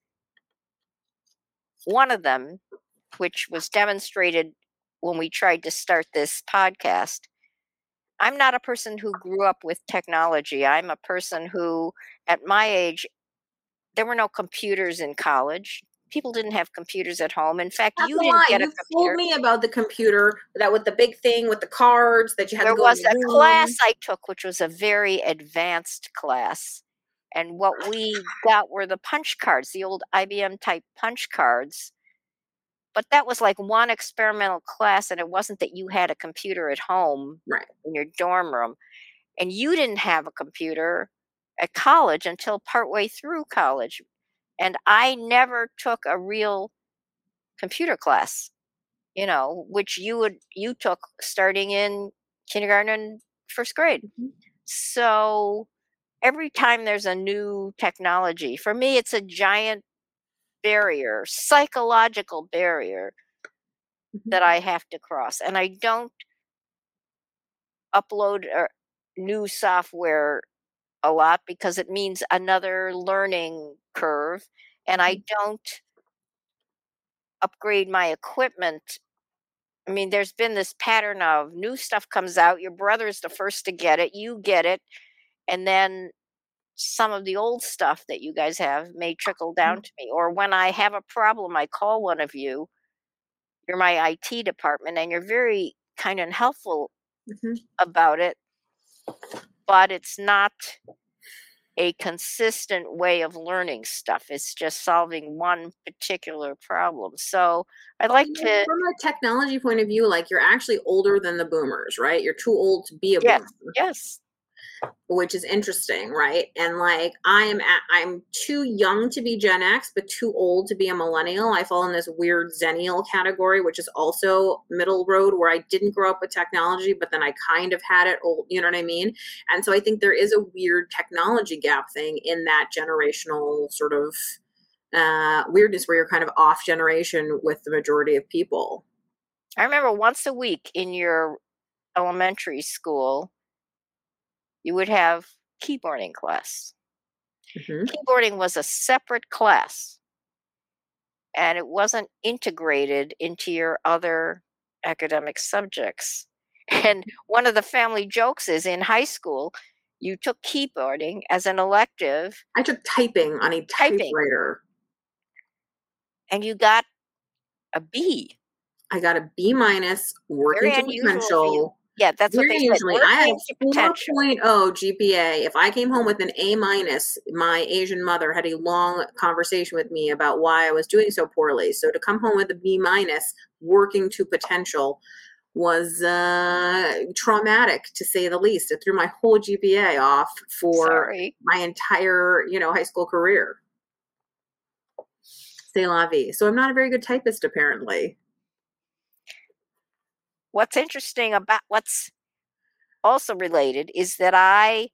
one of them, which was demonstrated when we tried to start this podcast. I'm not a person who grew up with technology. I'm a person who, at my age, there were no computers in college. People didn't have computers at home. In fact, That's you didn't lie. get a You computer. told me about the computer that with the big thing with the cards that you had there to go was a room. class I took, which was a very advanced class. And what we got were the punch cards, the old IBM type punch cards. But that was like one experimental class, and it wasn't that you had a computer at home Right. in your dorm room. And you didn't have a computer at college until partway through college. And I never took a real computer class, you know, which you would you took starting in kindergarten and first grade. Mhm. So every time there's a new technology, for me it's a giant barrier, psychological barrier Mhm. that I have to cross. And I don't upload uh, new software a lot because it means another learning curve. And I don't upgrade my equipment. I mean, there's been this pattern of new stuff comes out, your brother's the first to get it, you get it, and then some of the old stuff that you guys have may trickle down to me. Or when I have a problem, I call one of you. You're my IT department, and you're very kind and helpful Mhm. about it, but it's not a consistent way of learning stuff. It's just solving one particular problem. So I'd like to, From a technology point of view, like you're actually older than the boomers, right? You're too old to be a Yes. boomer, yes, which is interesting, right? And like I am, at, I'm too young to be Gen X, but too old to be a millennial. I fall in this weird Xennial category, which is also middle road, where I didn't grow up with technology, but then I kind of had it old. You know what I mean? And so I think there is a weird technology gap thing in that generational sort of uh, weirdness, where you're kind of off generation with the majority of people. I remember once a week in your elementary school, you would have keyboarding class. Mhm. Keyboarding was a separate class and it wasn't integrated into your other academic subjects. And one of the family jokes is in high school, you took keyboarding as an elective I took typing on a Typing. typewriter. and you got a B. I got a B minus, working Very to unusual for you. potential. Yeah, that's what Very they said. usually, I had to potential. 4.0 GPA. If I came home with an A minus, my Asian mother had a long conversation with me about why I was doing so poorly. So to come home with a B minus, working to potential, was uh, traumatic to say the least. It threw my whole GPA off for Sorry. my entire, you know, high school career. C'est la vie. So I'm not a very good typist, apparently. What's interesting about what's also related is that I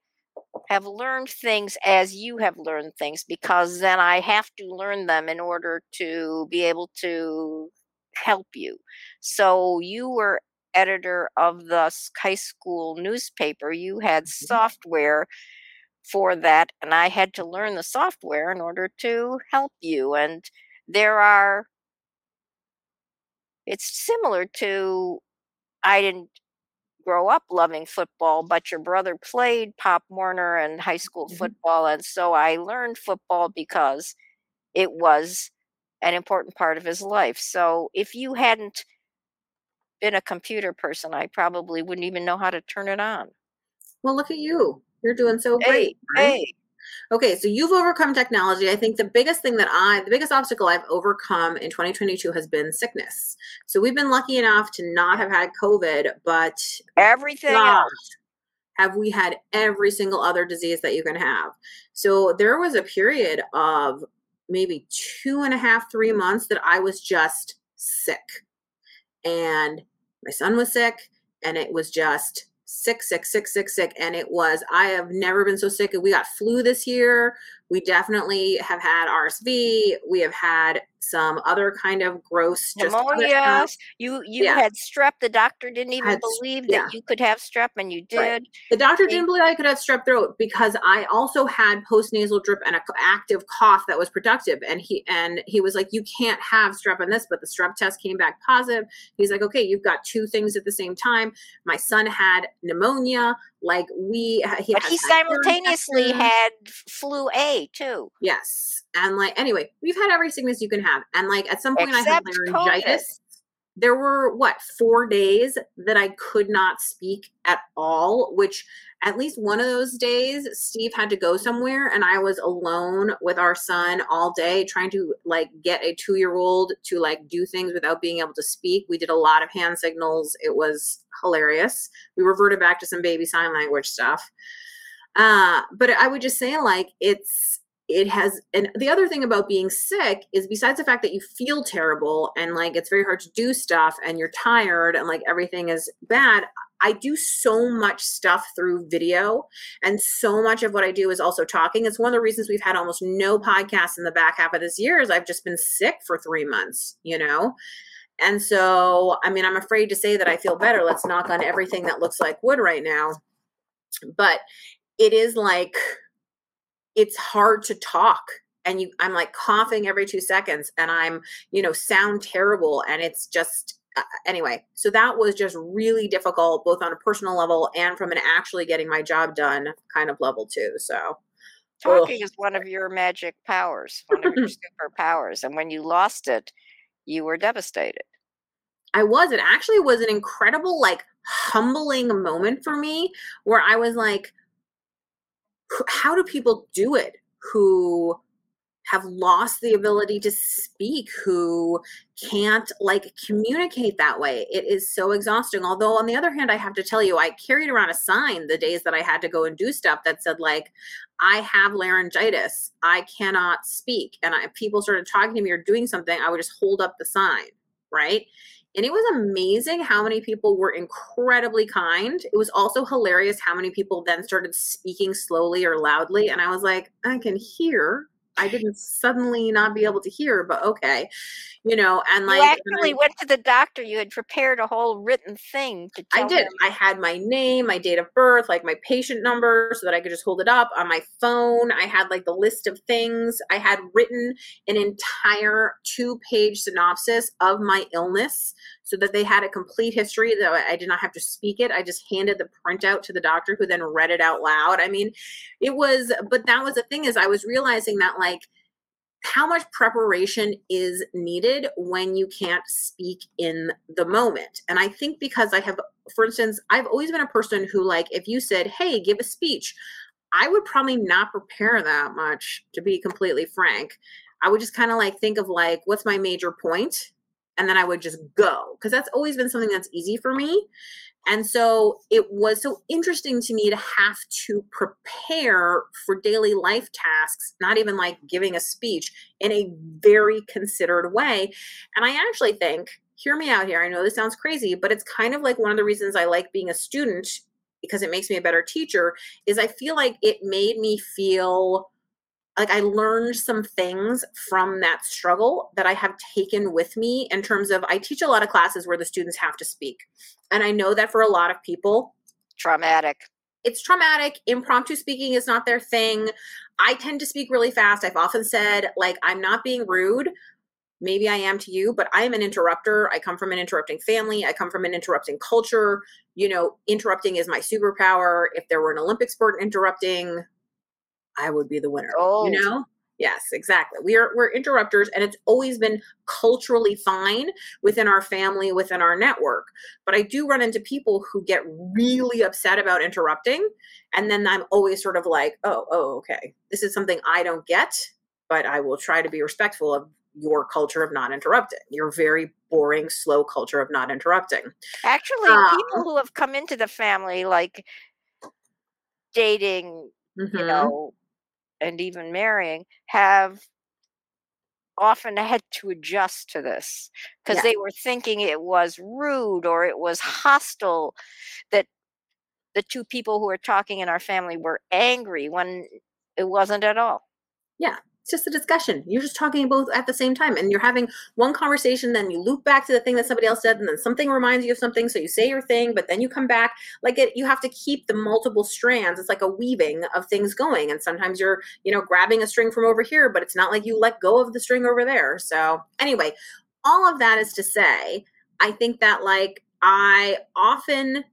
have learned things as you have learned things because then I have to learn them in order to be able to help you. So you were editor of the high school newspaper. You had Mhm. software for that and I had to learn the software in order to help you and there are it's similar to I didn't grow up loving football, but your brother played Pop Warner and high school Mhm. football. And so I learned football because it was an important part of his life. So if you hadn't been a computer person, I probably wouldn't even know how to turn it on. Well, look at you. You're doing so Hey, great. right? hey. Okay, so you've overcome technology. I think the biggest thing that I, the biggest obstacle I've overcome in 2022 has been sickness. So we've been lucky enough to not have had COVID, but Everything gosh, else. have we had every single other disease that you can have. So there was a period of maybe two and a half, three months that I was just sick. And my son was sick, and it was just sick, sick, sick, sick, sick. And it was, I have never been so sick. We got flu this year. We definitely have had RSV. We have had some other kind of gross just other Pneumonia. stuff. You you Yeah. had strep. The doctor didn't even Had believe that yeah. you could have strep, and you Right. did. The doctor didn't believe I could have strep throat because I also had postnasal drip and an active cough that was productive. And he and he was like, "You can't have strep on this," but the strep test came back positive. He's like, "Okay, you've got two things at the same time." My son had pneumonia. Like we, he But he simultaneously had flu A too. Yes. And like anyway, we've had every sickness you can have. And like at some point I had Except laryngitis. There were what, 4 days that I could not speak at all, which at least one of those days Steve had to go somewhere and I was alone with our son all day trying to like get a 2-year-old to like do things without being able to speak. We did a lot of hand signals. It was hilarious. We reverted back to some baby sign language stuff. Uh, but I would just say like it's it has and the other thing about being sick is besides the fact that you feel terrible and like it's very hard to do stuff and you're tired and like everything is bad i do so much stuff through video and so much of what i do is also talking. It's one of the reasons we've had almost no podcasts in the back half of this year is i've just been sick for three months you know? And so i mean i'm afraid to say that i feel better. Let's knock on everything that looks like wood right now. But it is like it's hard to talk and you i'm like coughing every 2 seconds and i'm you know sound terrible and it's just uh, anyway so that was just really difficult both on a personal level and from an actually getting my job done kind of level too so ugh. Talking is one of your magic powers, one of your superpowers. And when you lost it, you were devastated. I was. It actually was an incredible, like, humbling moment for me where I was like, "H- how do people do it who have lost the ability to speak, who can't like communicate that way? It is so exhausting. Although, on the other hand, I have to tell you, I carried around a sign the days that I had to go and do stuff that said, like, I have laryngitis. I cannot speak. And I, people started talking to me or doing something, I would just hold up the sign, right? And it was amazing how many people were incredibly kind. It was also hilarious how many people then started speaking slowly or loudly. And I was like, I can hear. I didn't suddenly not be able to hear, but okay. You know, and like you actually I- went to the doctor. You had prepared a whole written thing to tell I did. him. I had my name, my date of birth, like my patient number so that I could just hold it up on my phone. I had like the list of things. I had written an entire two page synopsis of my illness so that they had a complete history that I did not have to speak it. I just handed the printout to the doctor who then read it out loud. I mean, it was, but that was the thing is I was realizing that like, how much preparation is needed when you can't speak in the moment. And I think because I have, for instance, I've always been a person who, like, if you said, hey, give a speech, I would probably not prepare that much, to be completely frank. I would just kind of like think of like, what's my major point? And then I would just go because that's always been something that's easy for me. And so it was so interesting to me to have to prepare for daily life tasks, not even like giving a speech in a very considered way. And I actually think, hear me out here, I know this sounds crazy, but it's kind of like one of the reasons I like being a student because it makes me a better teacher is I feel like it made me feel like I learned some things from that struggle that I have taken with me in terms of I teach a lot of classes where the students have to speak. And I know that for a lot of people, traumatic. It's traumatic. Impromptu speaking is not their thing. I tend to speak really fast. I've often said, like, I'm not being rude. Maybe I am to you, but I am an interrupter. I come from an interrupting family. I come from an interrupting culture. You know, interrupting is my superpower. If there were an Olympic sport interrupting, I would be the winner. Oh. You know? Yes, exactly. We are we're interrupters and it's always been culturally fine within our family, within our network. But I do run into people who get really upset about interrupting and then I'm always sort of like, "Oh, oh, okay. This is something I don't get, but I will try to be respectful of your culture of not interrupting. Your very boring, slow culture of not interrupting." Actually, um, people who have come into the family like dating, mm-hmm. you know, and even marrying have often had to adjust to this because yeah. they were thinking it was rude or it was hostile that the two people who were talking in our family were angry when it wasn't at all. Yeah it's just a discussion. You're just talking both at the same time and you're having one conversation, then you loop back to the thing that somebody else said, and then something reminds you of something. So you say your thing, but then you come back. Like it, you have to keep the multiple strands. It's like a weaving of things going. And sometimes you're, you know, grabbing a string from over here, but it's not like you let go of the string over there. So anyway, all of that is to say, I think that like I often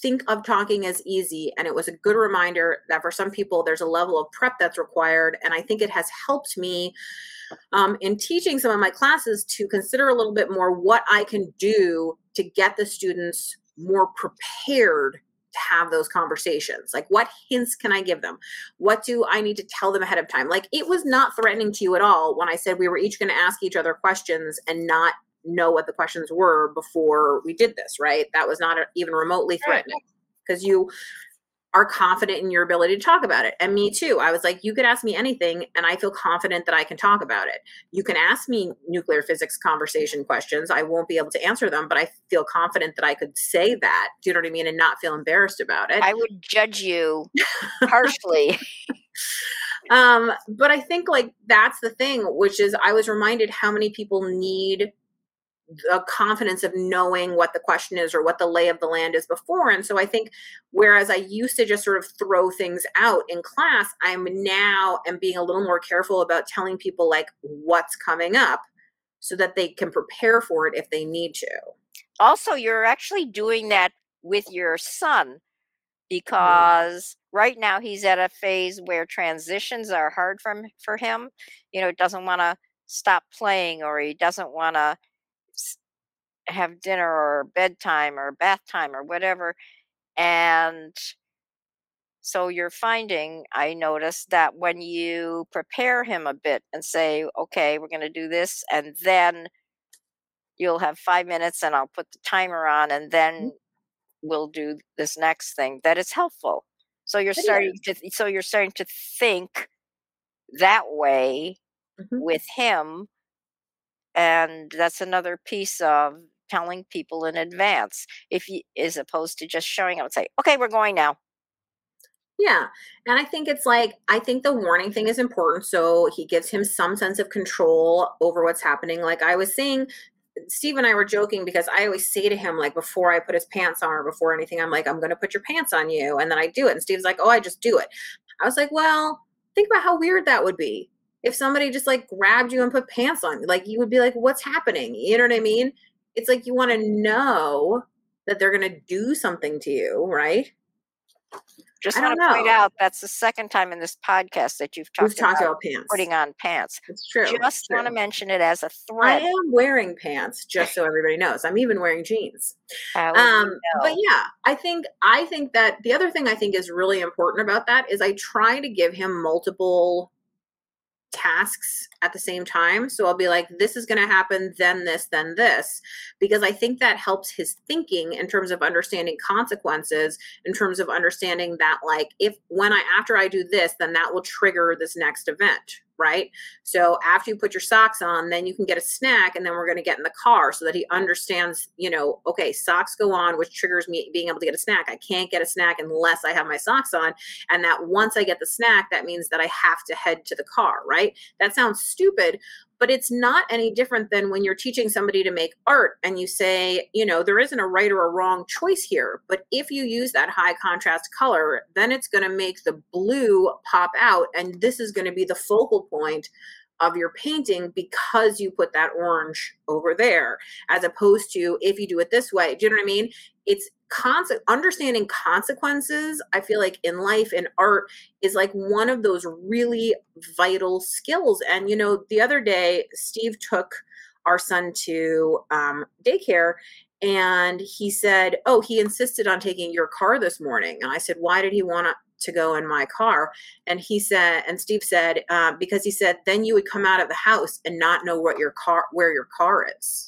think of talking as easy. And it was a good reminder that for some people, there's a level of prep that's required. And I think it has helped me um, in teaching some of my classes to consider a little bit more what I can do to get the students more prepared to have those conversations. Like, what hints can I give them? What do I need to tell them ahead of time? Like, it was not threatening to you at all when I said we were each going to ask each other questions and not know what the questions were before we did this, right? That was not even remotely threatening because you are confident in your ability to talk about it. And me too. I was like, you could ask me anything, and I feel confident that I can talk about it. You can ask me nuclear physics conversation questions. I won't be able to answer them, but I feel confident that I could say that. Do you know what I mean? And not feel embarrassed about it. I would judge you harshly. um, but I think like that's the thing, which is I was reminded how many people need the confidence of knowing what the question is or what the lay of the land is before. And so I think whereas I used to just sort of throw things out in class, I'm now am being a little more careful about telling people like what's coming up so that they can prepare for it if they need to. Also, you're actually doing that with your son mm-hmm. because right now he's at a phase where transitions are hard for, for him. You know, doesn't want to stop playing or he doesn't want to have dinner or bedtime or bath time or whatever. And so you're finding, I noticed that when you prepare him a bit and say, okay, we're going to do this, and then you'll have five minutes and I'll put the timer on, and mm-hmm. then we'll do this next thing, that it's helpful. So you're starting to, so you're starting to think that way mm-hmm. with him. And that's another piece of telling people in advance if you as opposed to just showing up and say okay we're going now yeah and i think it's like i think the warning thing is important so he gives him some sense of control over what's happening like i was saying Steve and I were joking because I always say to him, like, before I put his pants on or before anything, I'm like, I'm going to put your pants on you. And then I do it. And Steve's like, oh, I just do it. I was like, well, think about how weird that would be if somebody just like grabbed you and put pants on. Like, you would be like, what's happening? You know what I mean? It's like you want to know that they're going to do something to you, right? Just I want to point out that's the second time in this podcast that you've We've talked talked about about pants. putting on pants. It's true. it's Just want to mention it as a threat. I am wearing pants, just so everybody knows. I'm even wearing jeans. Um, but yeah, I think I think that the other thing I think is really important about that is I try to give him multiple tasks at the same time. So I'll be like, this is going to happen, then this, then this, because I think that helps his thinking in terms of understanding consequences, in terms of understanding that, like, if when I, after I do this, then that will trigger this next event, right? So after you put your socks on, then you can get a snack and then we're going to get in the car so that he understands, you know, okay, socks go on, which triggers me being able to get a snack. I can't get a snack unless I have my socks on. And that once I get the snack, that means that I have to head to the car, right? That sounds stupid, but it's not any different than when you're teaching somebody to make art and you say, you know, there isn't a right or a wrong choice here. But if you use that high contrast color, then it's going to make the blue pop out. And this is going to be the focal point of your painting because you put that orange over there, as opposed to if you do it this way. Do you know what I mean? It's constant understanding consequences. I feel like in life, in art, is like one of those really vital skills. And you know, the other day, Steve took our son to um, daycare and he said, Oh, he insisted on taking your car this morning. And I said, Why did he want to go in my car? And he said, and Steve said, uh, Because he said, then you would come out of the house and not know what your car, where your car is.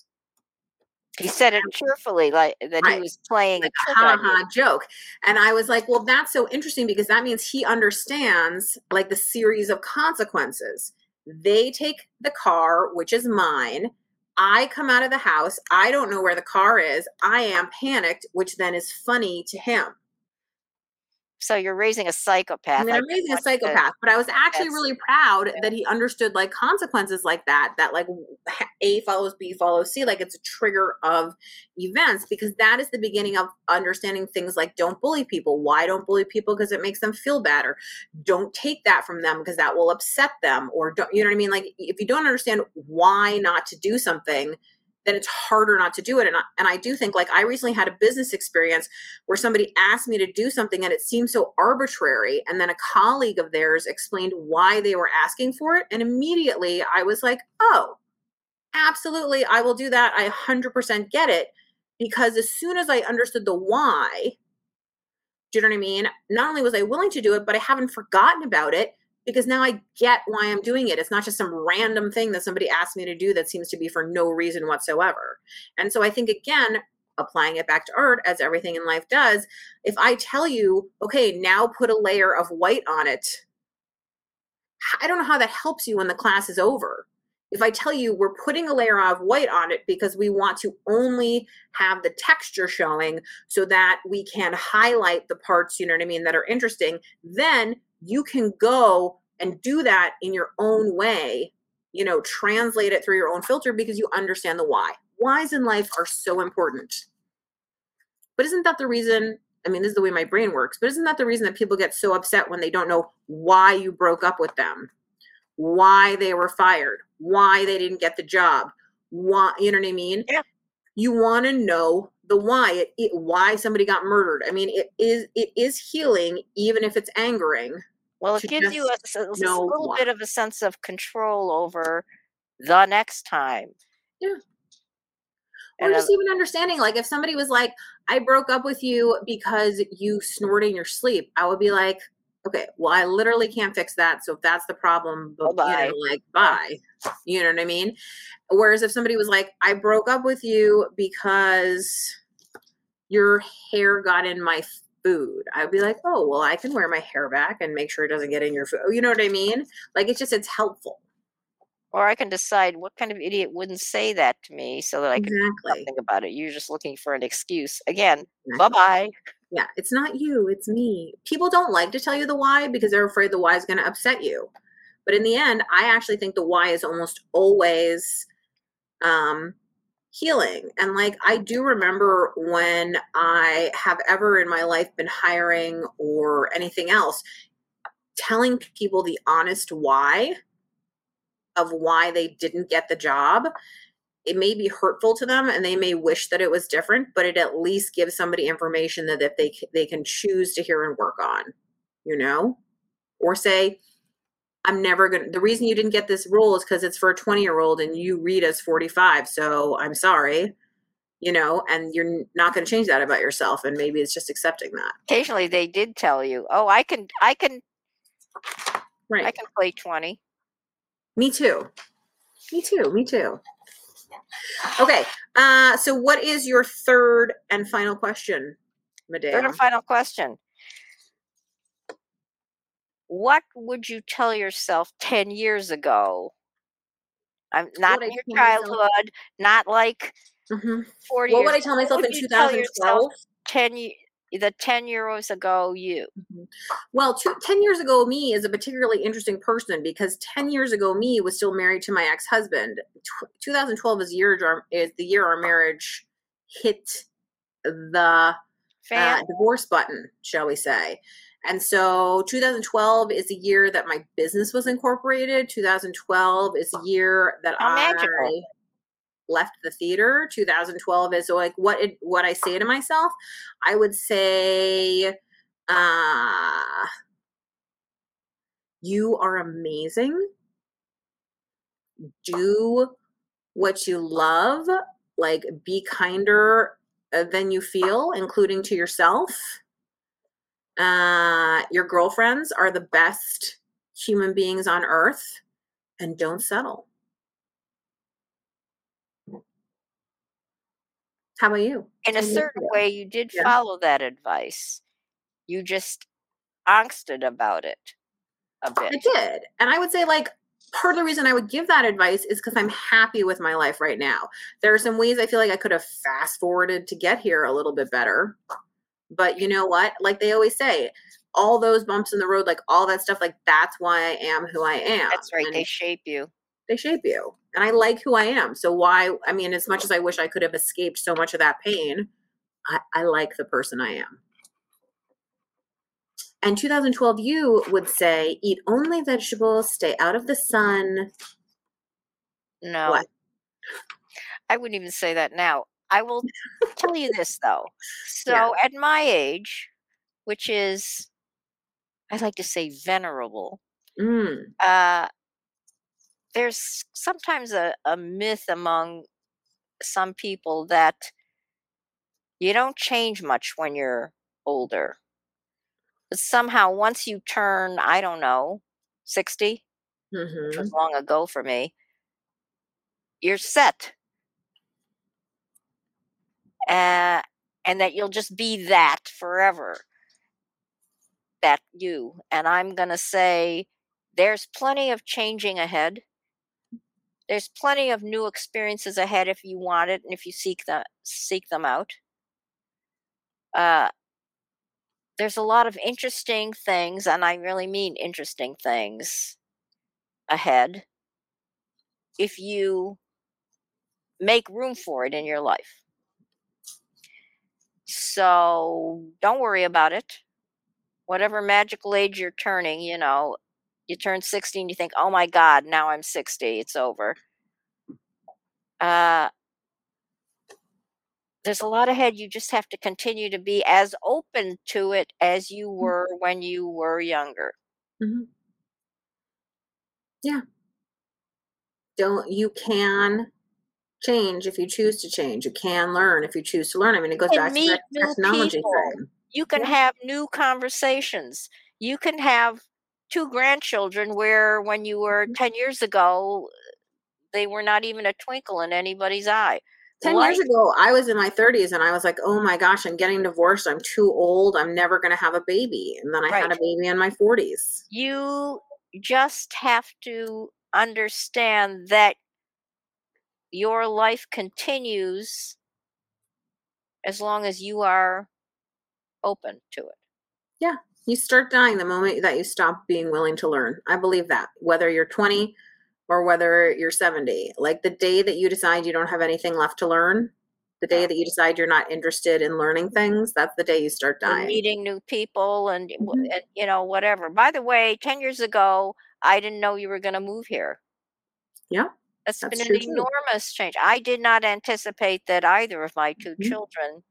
He said it cheerfully, like that he was playing a like on ha joke. And I was like, well, that's so interesting because that means he understands like the series of consequences. They take the car, which is mine. I come out of the house. I don't know where the car is. I am panicked, which then is funny to him. So you're raising a psychopath. I mean, I'm raising a want to- psychopath, but I was actually really proud yeah. that he understood like consequences like that, that like A follows B follows C, like it's a trigger of events because that is the beginning of understanding things like don't bully people. Why don't bully people? Because it makes them feel better. Don't take that from them because that will upset them. Or don't, you know what I mean? Like if you don't understand why not to do something, then it's harder not to do it. And I, and I do think like I recently had a business experience where somebody asked me to do something and it seemed so arbitrary. And then a colleague of theirs explained why they were asking for it. And immediately I was like, oh, absolutely, I will do that. I 100% get it. Because as soon as I understood the why, do you know what I mean? Not only was I willing to do it, but I haven't forgotten about it because now I get why I'm doing it. It's not just some random thing that somebody asked me to do that seems to be for no reason whatsoever. And so I think, again, applying it back to art as everything in life does, if I tell you, okay, now put a layer of white on it, I don't know how that helps you when the class is over. If I tell you we're putting a layer of white on it because we want to only have the texture showing so that we can highlight the parts, you know what I mean, that are interesting, then you can go and do that in your own way, you know, translate it through your own filter because you understand the why. Whys in life are so important. But isn't that the reason? I mean, this is the way my brain works, but isn't that the reason that people get so upset when they don't know why you broke up with them, why they were fired, why they didn't get the job, why, you know what I mean? Yeah. You want to know the why, it, it, why somebody got murdered. I mean, it is it is healing, even if it's angering. Well, it gives you a, a little why. bit of a sense of control over the next time. Yeah. Or And, uh, just even understanding, like if somebody was like, I broke up with you because you snored in your sleep, I would be like, okay, well, I literally can't fix that. So if that's the problem, bu- you Bye-bye. know, like, bye. You know what I mean? Whereas if somebody was like, I broke up with you because your hair got in my food, I'd be like, oh, well, I can wear my hair back and make sure it doesn't get in your food. You know what I mean? Like, it's just, it's helpful. or I can decide what kind of idiot wouldn't say that to me so that I can do Exactly. something about it. You're just looking for an excuse. Again, Exactly. bye bye. Yeah, it's not you, it's me. People don't like to tell you the why because they're afraid the why is going to upset you. But in the end, I actually think the why is almost always um healing. And like I do remember when I have ever in my life been hiring or anything else telling people the honest why of why they didn't get the job it may be hurtful to them and they may wish that it was different but it at least gives somebody information that, that they they can choose to hear and work on you know or say i'm never gonna the reason you didn't get this role is because it's for a 20 year old and you read as 45 so i'm sorry you know and you're not going to change that about yourself and maybe it's just accepting that Occasionally they did tell you, "Oh, I can I can right I can play 20." Me too. Me too. Me too. Okay. Uh, so what is your third and final question, Medea? Third and final question. What would you tell yourself 10 years ago? I'm not in your tell myself? childhood, not like Mhm. 40 What would I tell myself in 2012? 10 the 10 years ago you. Well, two, 10 years ago, me is a particularly interesting person because 10 years ago, me was still married to my ex husband. Tw 2012 is, year, our- is the year our marriage hit the uh, divorce button, shall we say. And so 2012 is the year that my business was incorporated. 2012 is the year that How I magical. left the theater. 2012 is like what it, what I say to myself. I would say, uh, you are amazing. Do what you love. Like be kinder than you feel, including to yourself. Uh, your girlfriends are the best human beings on earth, and don't settle. How about you? In a certain way, you did Yeah. follow that advice. You just angsted about it a bit. I did. And I would say, like, part of the reason I would give that advice is because I'm happy with my life right now. There are some ways I feel like I could have fast forwarded to get here a little bit better. But you know what? Like they always say, all those bumps in the road, like all that stuff, like that's why I am who I am. That's right. And They shape you. they shape you. And I like who I am. So why I mean, as much as I wish I could have escaped so much of that pain, I, I like the person I am. And 2012 you would say, eat only vegetables, stay out of the sun. No. What? I wouldn't even say that now. I will tell you this though. So Yeah. at my age, which is I like to say venerable, Mm, uh there's sometimes a, a myth among some people that you don't change much when you're older. But somehow once you turn, I don't know, 60, which mhm. was long ago for me, you're set. Uh, and that you'll just be that forever. That you. And I'm going to say there's plenty of changing ahead. There's plenty of new experiences ahead if you want it and if you seek them seek them out. Uh, there's a lot of interesting things, and I really mean interesting things ahead if you make room for it in your life. So don't worry about it. Whatever magical age you're turning, you know, you turn 60 and you think, oh my God, now I'm 60, it's over. Uh, there's a lot ahead. You just have to continue to be as open to it as you were when you were younger. Mhm. Yeah. Don't you can change if you choose to change. You can learn if you choose to learn. I mean, it goes back to that technology thing. You can Yeah. have new conversations. You can have two grandchildren where when you were Mhm. 10 years ago, they were not even a twinkle in anybody's eye. 10 Life years ago, I was in my 30s and I was like, oh my gosh, I'm getting divorced. I'm too old. I'm never going to have a baby. And then I had a baby in my 40s. you just have to understand that your life continues as long as you are open to it. Yeah. You start dying the moment that you stop being willing to learn. I believe that, whether you're 20 or whether you're 70. Like the day that you decide you don't have anything left to learn, the day that you decide you're not interested in learning things, that's the day you start and dying. meeting new people and, Mhm. and you know whatever by the way 10 years ago i didn't know you were going to move here Yeah. That's That's been an enormous change. I did not anticipate that either of my 2 Mhm. children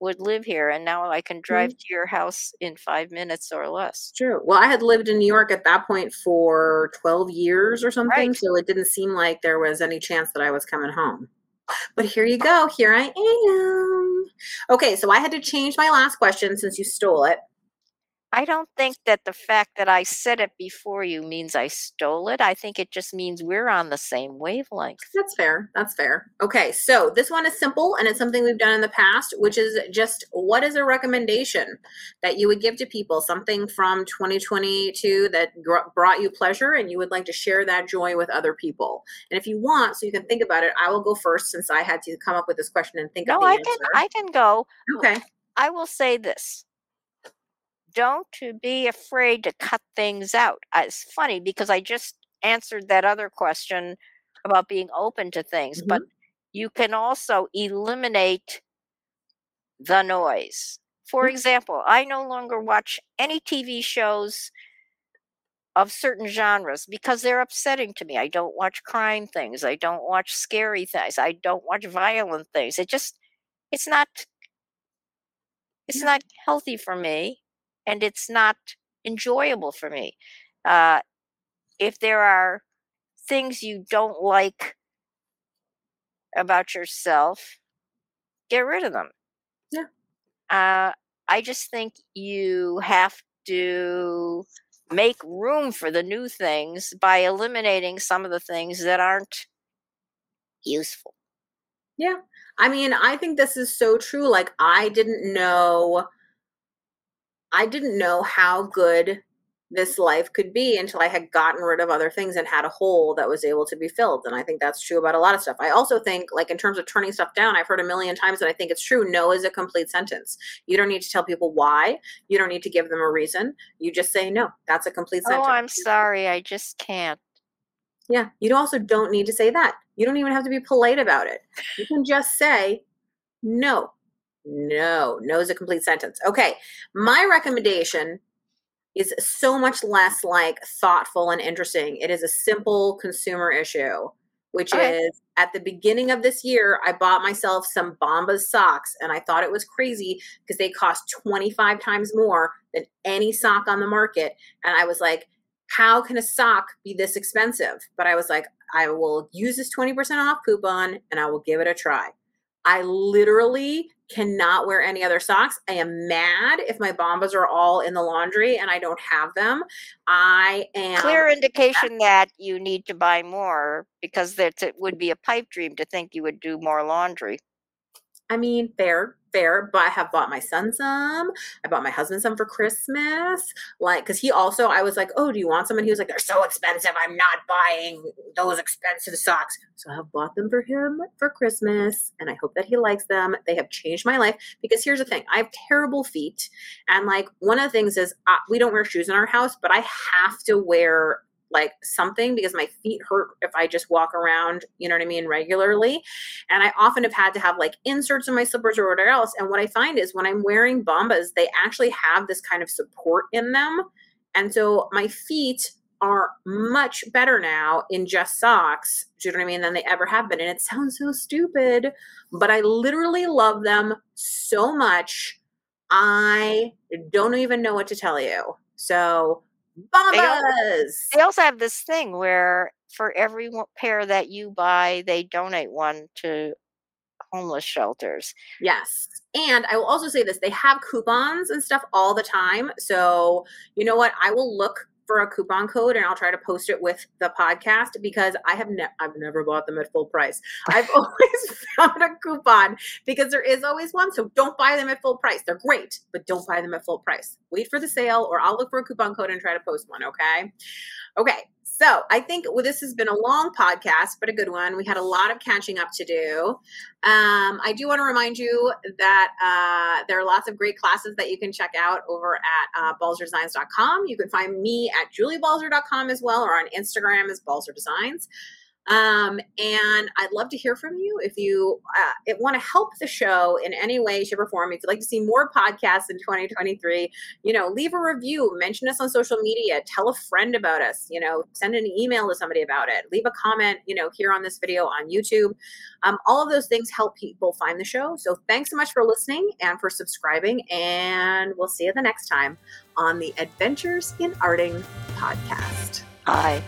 would live here, and now I can drive Mhm. to your house in 5 minutes or less. True. Well, I had lived in New York at that point for 12 years or something, Right. so it didn't seem like there was any chance that I was coming home. But here you go. Here I am. Okay, so I had to change my last question since you stole it. I don't think that the fact that I said it before you means I stole it. I think it just means we're on the same wavelength. That's fair. That's fair. Okay, so this one is simple and it's something we've done in the past, which is just what is a recommendation that you would give to people? Something from 2022 that gr- brought you pleasure and you would like to share that joy with other people. And if you want, so you can think about it, I will go first since I had to come up with this question and think No, I answer. can I can go. okay. I will say this. Don't be afraid to cut things out. Uh, It's funny because I just answered that other question about being open to things, but you can also eliminate the noise. For Mhm. example, I no longer watch any TV shows of certain genres because they're upsetting to me. I don't watch crime things. I don't watch scary things. I don't watch violent things. It just it's not it's Yeah. not healthy for me and it's not enjoyable for me. Uh, if there are things you don't like about yourself, get rid of them. Yeah. Uh, I just think you have to make room for the new things by eliminating some of the things that aren't useful. Yeah. I mean, I think this is so true. Like, I didn't know, I didn't know how good this life could be until I had gotten rid of other things and had a hole that was able to be filled. And I think that's true about a lot of stuff. I also think, like, in terms of turning stuff down, I've heard a million times that I think it's true. No is a complete sentence. You don't need to tell people why. You don't need to give them a reason. You just say no. That's a complete Oh, sentence. Oh, I'm sorry, I just can't. Yeah. You also don't need to say that. You don't even have to be polite about it. You can just say no. No. No is a complete sentence. Okay. My recommendation is so much less like thoughtful and interesting. It is a simple consumer issue, which Okay. is at the beginning of this year, I bought myself some Bombas socks and I thought it was crazy because they cost 25 times more than any sock on the market. And I was like, how can a sock be this expensive? But I was like, I will use this 20% off coupon and I will give it a try. I literally cannot wear any other socks. I am mad if my bombas are all in the laundry and I don't have them. I am Clear indication that you need to buy more because that it would be a pipe dream to think you would do more laundry. I mean, fair, fair, but I have bought my son some. I bought my husband some for Christmas. Like, because he also, I was like, oh, do you want some? And he was like, they're so expensive. I'm not buying those expensive socks. So I have bought them for him for Christmas, and I hope that he likes them. They have changed my life because here's the thing I have terrible feet. And like, one of the things is uh, we don't wear shoes in our house, but I have to wear like something because my feet hurt if I just walk around, you know what I mean, regularly. And I often have had to have like inserts in my slippers or whatever else. And what I find is when I'm wearing bombas, they actually have this kind of support in them. And so my feet are much better now in just socks, do you know what I mean, than they ever have been. And it sounds so stupid, but I literally love them so much. I don't even know what to tell you. So, They al- bombas. They also have this thing where for every pair that you buy, they donate one to homeless shelters. Yes. And I will also say this they have coupons and stuff all the time. So, you know what? I will look for a coupon code and I'll try to post it with the podcast because I have ne- I've never bought them at full price. I've always found a coupon because there is always one. So don't buy them at full price. They're great, but don't buy them at full price. Wait for the sale or I'll look for a coupon code and try to post one, okay? Okay. So I think well, this has been a long podcast, but a good one. We had a lot of catching up to do. Um, I do want to remind you that uh, there are lots of great classes that you can check out over at uh, balzerdesigns.com. You can find me at juliebalzer.com as well or on Instagram as Balzer Designs. Um, and I'd love to hear from you if you uh, want to help the show in any way, shape, or form. If you'd like to see more podcasts in 2023, you know, leave a review, mention us on social media, tell a friend about us, you know, send an email to somebody about it, leave a comment, you know, here on this video on YouTube. Um, all of those things help people find the show. So thanks so much for listening and for subscribing. And we'll see you the next time on the Adventures in Arting podcast. Bye.